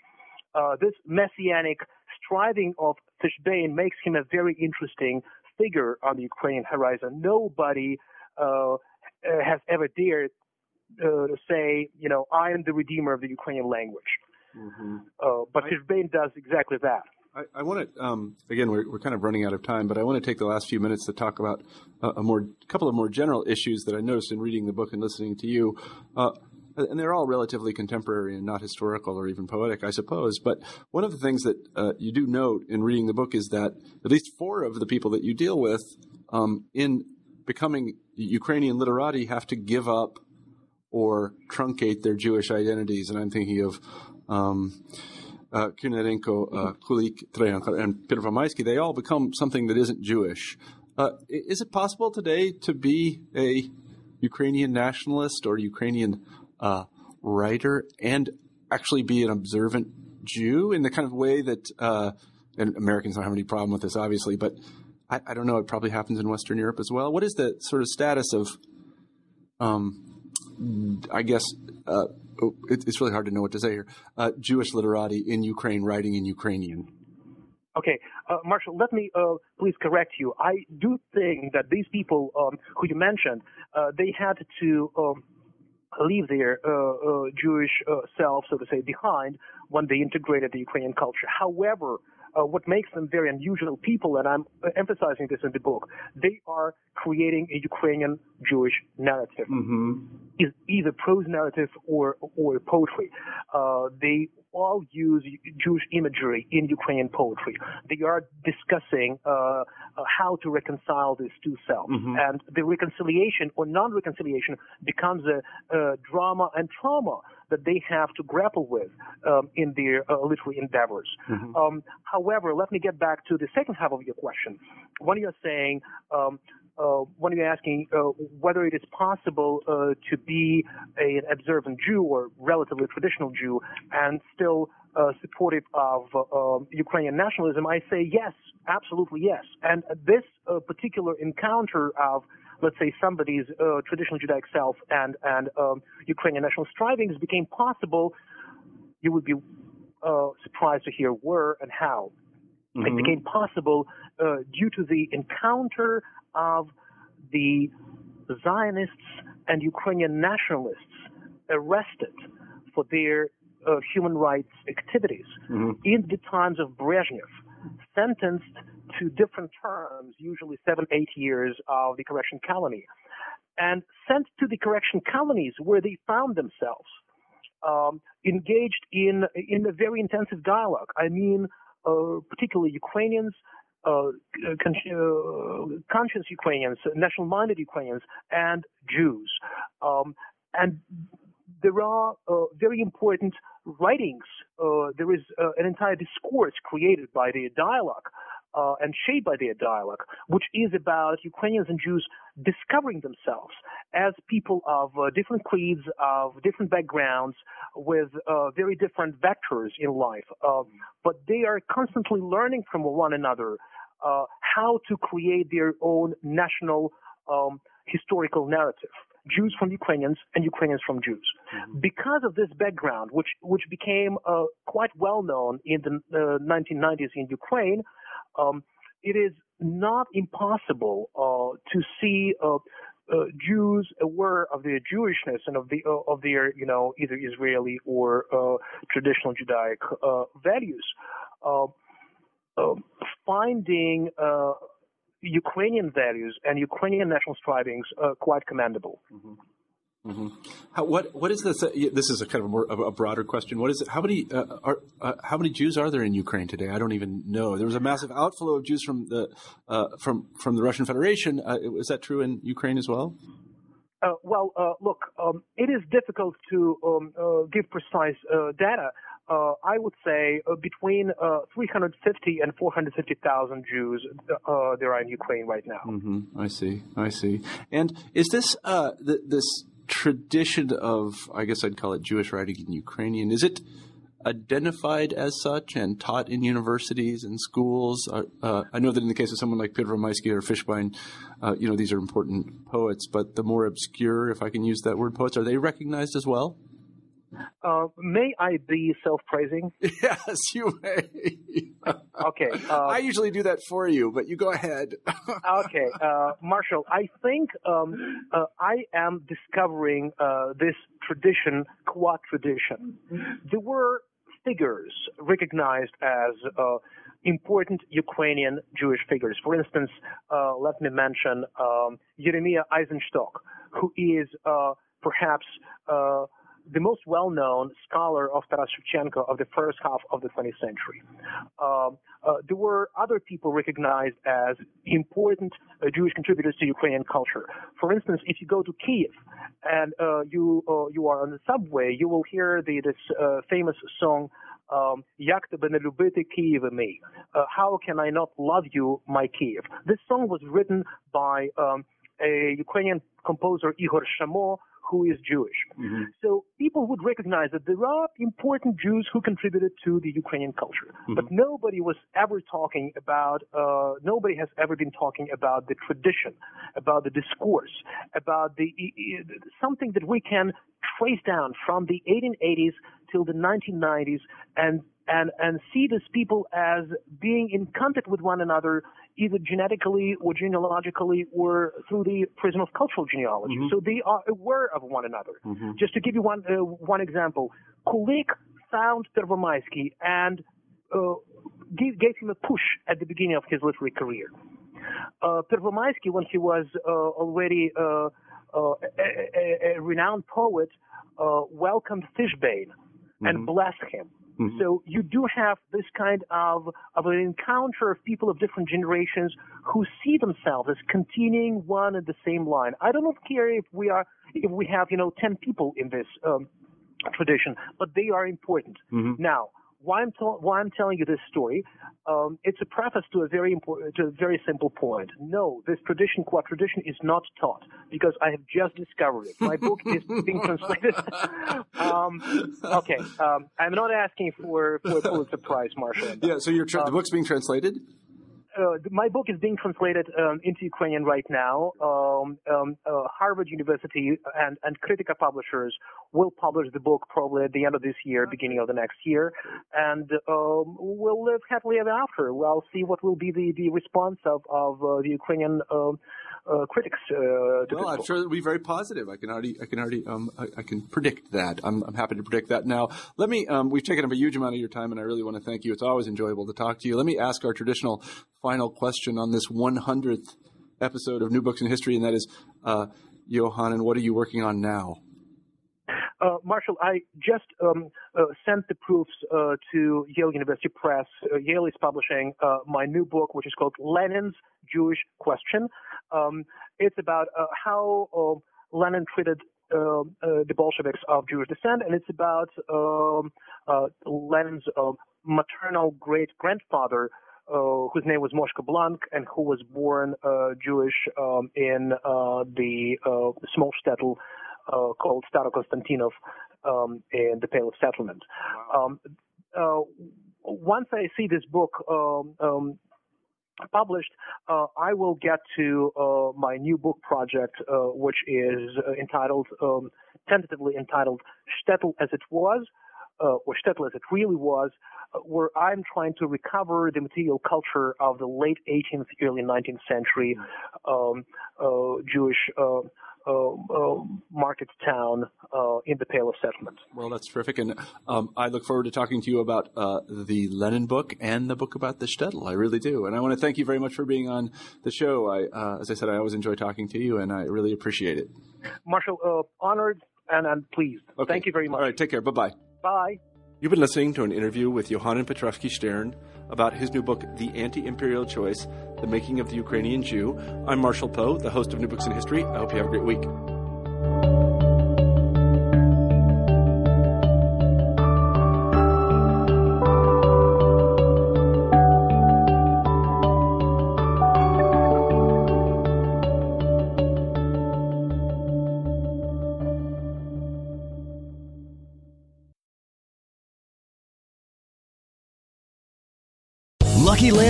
Uh, this messianic striving of Fishbein makes him a very interesting figure on the Ukrainian horizon. Nobody uh, has ever dared uh, to say, you know, I am the redeemer of the Ukrainian language. Mm-hmm. Uh, but Fishbein does exactly that. I, I want to um, again. We're, we're kind of running out of time, but I want to take the last few minutes to talk about a, a more couple of more general issues that I noticed in reading the book and listening to you. And they're all relatively contemporary and not historical or even poetic, I suppose. But one of the things that uh, you do note in reading the book is that at least four of the people that you deal with um, in becoming Ukrainian literati have to give up or truncate their Jewish identities. And I'm thinking of um, uh, uh, Kulik, and Pervomaisky. They all become something that isn't Jewish. Uh, is it possible today to be a Ukrainian nationalist or Ukrainian uh, writer and actually be an observant Jew in the kind of way that, uh, and Americans don't have any problem with this, obviously, but I, I, don't know. It probably happens in Western Europe as well. What is the sort of status of, um, I guess, uh, oh, it, it's really hard to know what to say here. Uh, Jewish literati in Ukraine writing in Ukrainian. Okay, uh, Marshall, let me uh, please correct you. I do think that these people um, who you mentioned, uh, they had to um, leave their uh, uh, Jewish uh, self, so to say, behind when they integrated the Ukrainian culture. However, uh, what makes them very unusual people, and I'm emphasizing this in the book, they are creating a Ukrainian Jewish narrative, mm-hmm. is either prose narrative or or poetry. Uh, they all use Jewish imagery in Ukrainian poetry. They are discussing uh, uh, how to reconcile these two selves, mm-hmm. and the reconciliation or non-reconciliation becomes a, a, drama and trauma that they have to grapple with um, in their uh, literary endeavors. Mm-hmm. Um, however, let me get back to the second half of your question. When you're saying um, when you're asking uh, whether it is possible uh, to be an observant Jew or relatively traditional Jew and still uh, supportive of uh, Ukrainian nationalism, I say yes, absolutely yes. And this uh, particular encounter of, let's say, somebody's traditional Judaic self and and um, Ukrainian national strivings became possible. You would be surprised to hear where and how. Mm-hmm. It became possible due to the encounter of the Zionists and Ukrainian nationalists arrested for their uh, human rights activities mm-hmm. in the times of Brezhnev, sentenced to different terms, usually seven, eight years of the correction colony, and sent to the correction colonies where they found themselves um, engaged in in a very intensive dialogue. I mean, uh, particularly Ukrainians, uh, uh, conscious Ukrainians, national-minded Ukrainians, and Jews. Um, and there are uh, very important writings. Uh, there is uh, an entire discourse created by the dialogue uh, and shaped by their dialogue, which is about Ukrainians and Jews discovering themselves as people of uh, different creeds, of different backgrounds, with uh, very different vectors in life. but they are constantly learning from one another uh, how to create their own national um, historical narrative. Jews from Ukrainians and Ukrainians from Jews. Mm-hmm. Because of this background, which which became uh, quite well known in the uh, 1990s in Ukraine, um, it is not impossible uh, to see uh, uh, Jews aware of their Jewishness and of the uh, of their you know either Israeli or traditional Judaic values. Um, finding uh, Ukrainian values and Ukrainian national strivings uh, quite commendable. Mm-hmm. Mm-hmm. How, what what is this? Uh, this is a kind of a, more, a broader question. What is it? How many uh, are uh, how many Jews are there in Ukraine today? I don't even know. There was a massive outflow of Jews from the uh, from from the Russian Federation. Uh, is that true in Ukraine as well? well, look, um, it is difficult to um, give precise data uh, I would say uh, between uh, 350 and 450,000 Jews uh, there are in Ukraine right now. Mm-hmm. I see. I see. And is this uh, th- this tradition of, I guess I'd call it Jewish writing in Ukrainian, is it identified as such and taught in universities and schools? Uh, I know that in the case of someone like Pervomaisky or Fishbein, you know, these are important poets, but the more obscure, if I can use that word, poets, are they recognized as well? Uh, may I be self-praising? [LAUGHS] Yes, you may. [LAUGHS] Okay. Uh, I usually do that for you, but you go ahead. [LAUGHS] okay, uh, Marshall. I think um, uh, I am discovering uh, this tradition, qua tradition. There were figures recognized as uh, important Ukrainian Jewish figures. For instance, uh, let me mention um, Yeremia Eisenstock, who is uh, perhaps uh, the most well-known scholar of Taras Shevchenko of the first half of the 20th century. Um, uh, there were other people recognized as important uh, Jewish contributors to Ukrainian culture. For instance, if you go to Kiev and uh, you uh, you are on the subway, you will hear the, this uh, famous song. Um, Як тебе не любити, Києве мій? Uh, How can I not love you, my Kiev? This song was written by um, a Ukrainian composer Igor Shamo, who is Jewish. So people would recognize that there are important Jews who contributed to the Ukrainian culture, but nobody was ever talking about. Uh, nobody has ever been talking about the tradition, about the discourse, about the something that we can trace down from the 1880s till the 1990s, and and and see these people as being in contact with one another either genetically or genealogically or through the prism of cultural genealogy. So they are aware of one another. Just to give you one uh, one example, Kulik found Pervomaisky and uh, gave, gave him a push at the beginning of his literary career. Uh, Pervomaisky, when he was uh, already uh, uh, a, a, a renowned poet, uh, welcomed Fishbein and blessed him. So you do have this kind of of an encounter of people of different generations who see themselves as continuing one and the same line. I don't care if we are if we have you know ten people in this um, tradition, but they are important. Now, why I'm why I'm telling you this story, um, it's a preface to a very important to a very simple point. No, this tradition, qua tradition, is not taught because I have just discovered it. My book is being [LAUGHS] translated. um, okay, um, I'm not asking for for a Pulitzer Prize, Marshall. yeah, so your tra- the book's being translated? Uh, my book is being translated um, into Ukrainian right now. Um, um, uh, Harvard University and, and Krytyka Publishers will publish the book probably at the end of this year, beginning of the next year, and um, we'll live happily ever after. We'll see what will be the, the response of, of uh, the Ukrainian um, uh, critics uh, Well, I'm sure it'll be very positive. I can already, I can already, um, I, I can predict that. I'm, I'm happy to predict that. Now, let me. Um, we've taken up a huge amount of your time, and I really want to thank you. It's always enjoyable to talk to you. Let me ask our traditional final question on this 100th episode of New Books in History, and that is, uh, Yohanan, what are you working on now? Uh, Marshall, I just um, uh, sent the proofs uh, to Yale University Press. Uh, Yale is publishing uh, my new book, which is called Lenin's Jewish Question. Um, it's about uh, how uh, Lenin treated uh, uh, the Bolsheviks of Jewish descent, and it's about um, uh, Lenin's uh, maternal great grandfather. Uh, whose name was Moshka Blank and who was born uh, Jewish um, in uh, the uh, small shtetl uh, called Starokonstantinov um, in the Pale of Settlement. Um, uh, once I see this book um, um, published, uh, I will get to uh, my new book project, uh, which is uh, entitled, um, tentatively entitled Shtetl as it was, uh, or Shtetl as it really was, uh, where I'm trying to recover the material culture of the late 18th, early 19th century um, uh, Jewish uh, uh, uh, market town uh, in the Pale of Settlement. Well, that's terrific, and um, I look forward to talking to you about uh, the Lenin book and the book about the Shtetl. I really do, and I want to thank you very much for being on the show. I, uh, as I said, I always enjoy talking to you, and I really appreciate it. Marshall, uh, honored and, and pleased. Okay. Thank you very much. All right, take care. Bye bye. Bye. You've been listening to an interview with Yohanan Petrovsky-Shtern about his new book, The Anti Imperial Choice The Making of the Ukrainian Jew. I'm Marshall Poe, the host of New Books in History. I hope you have a great week.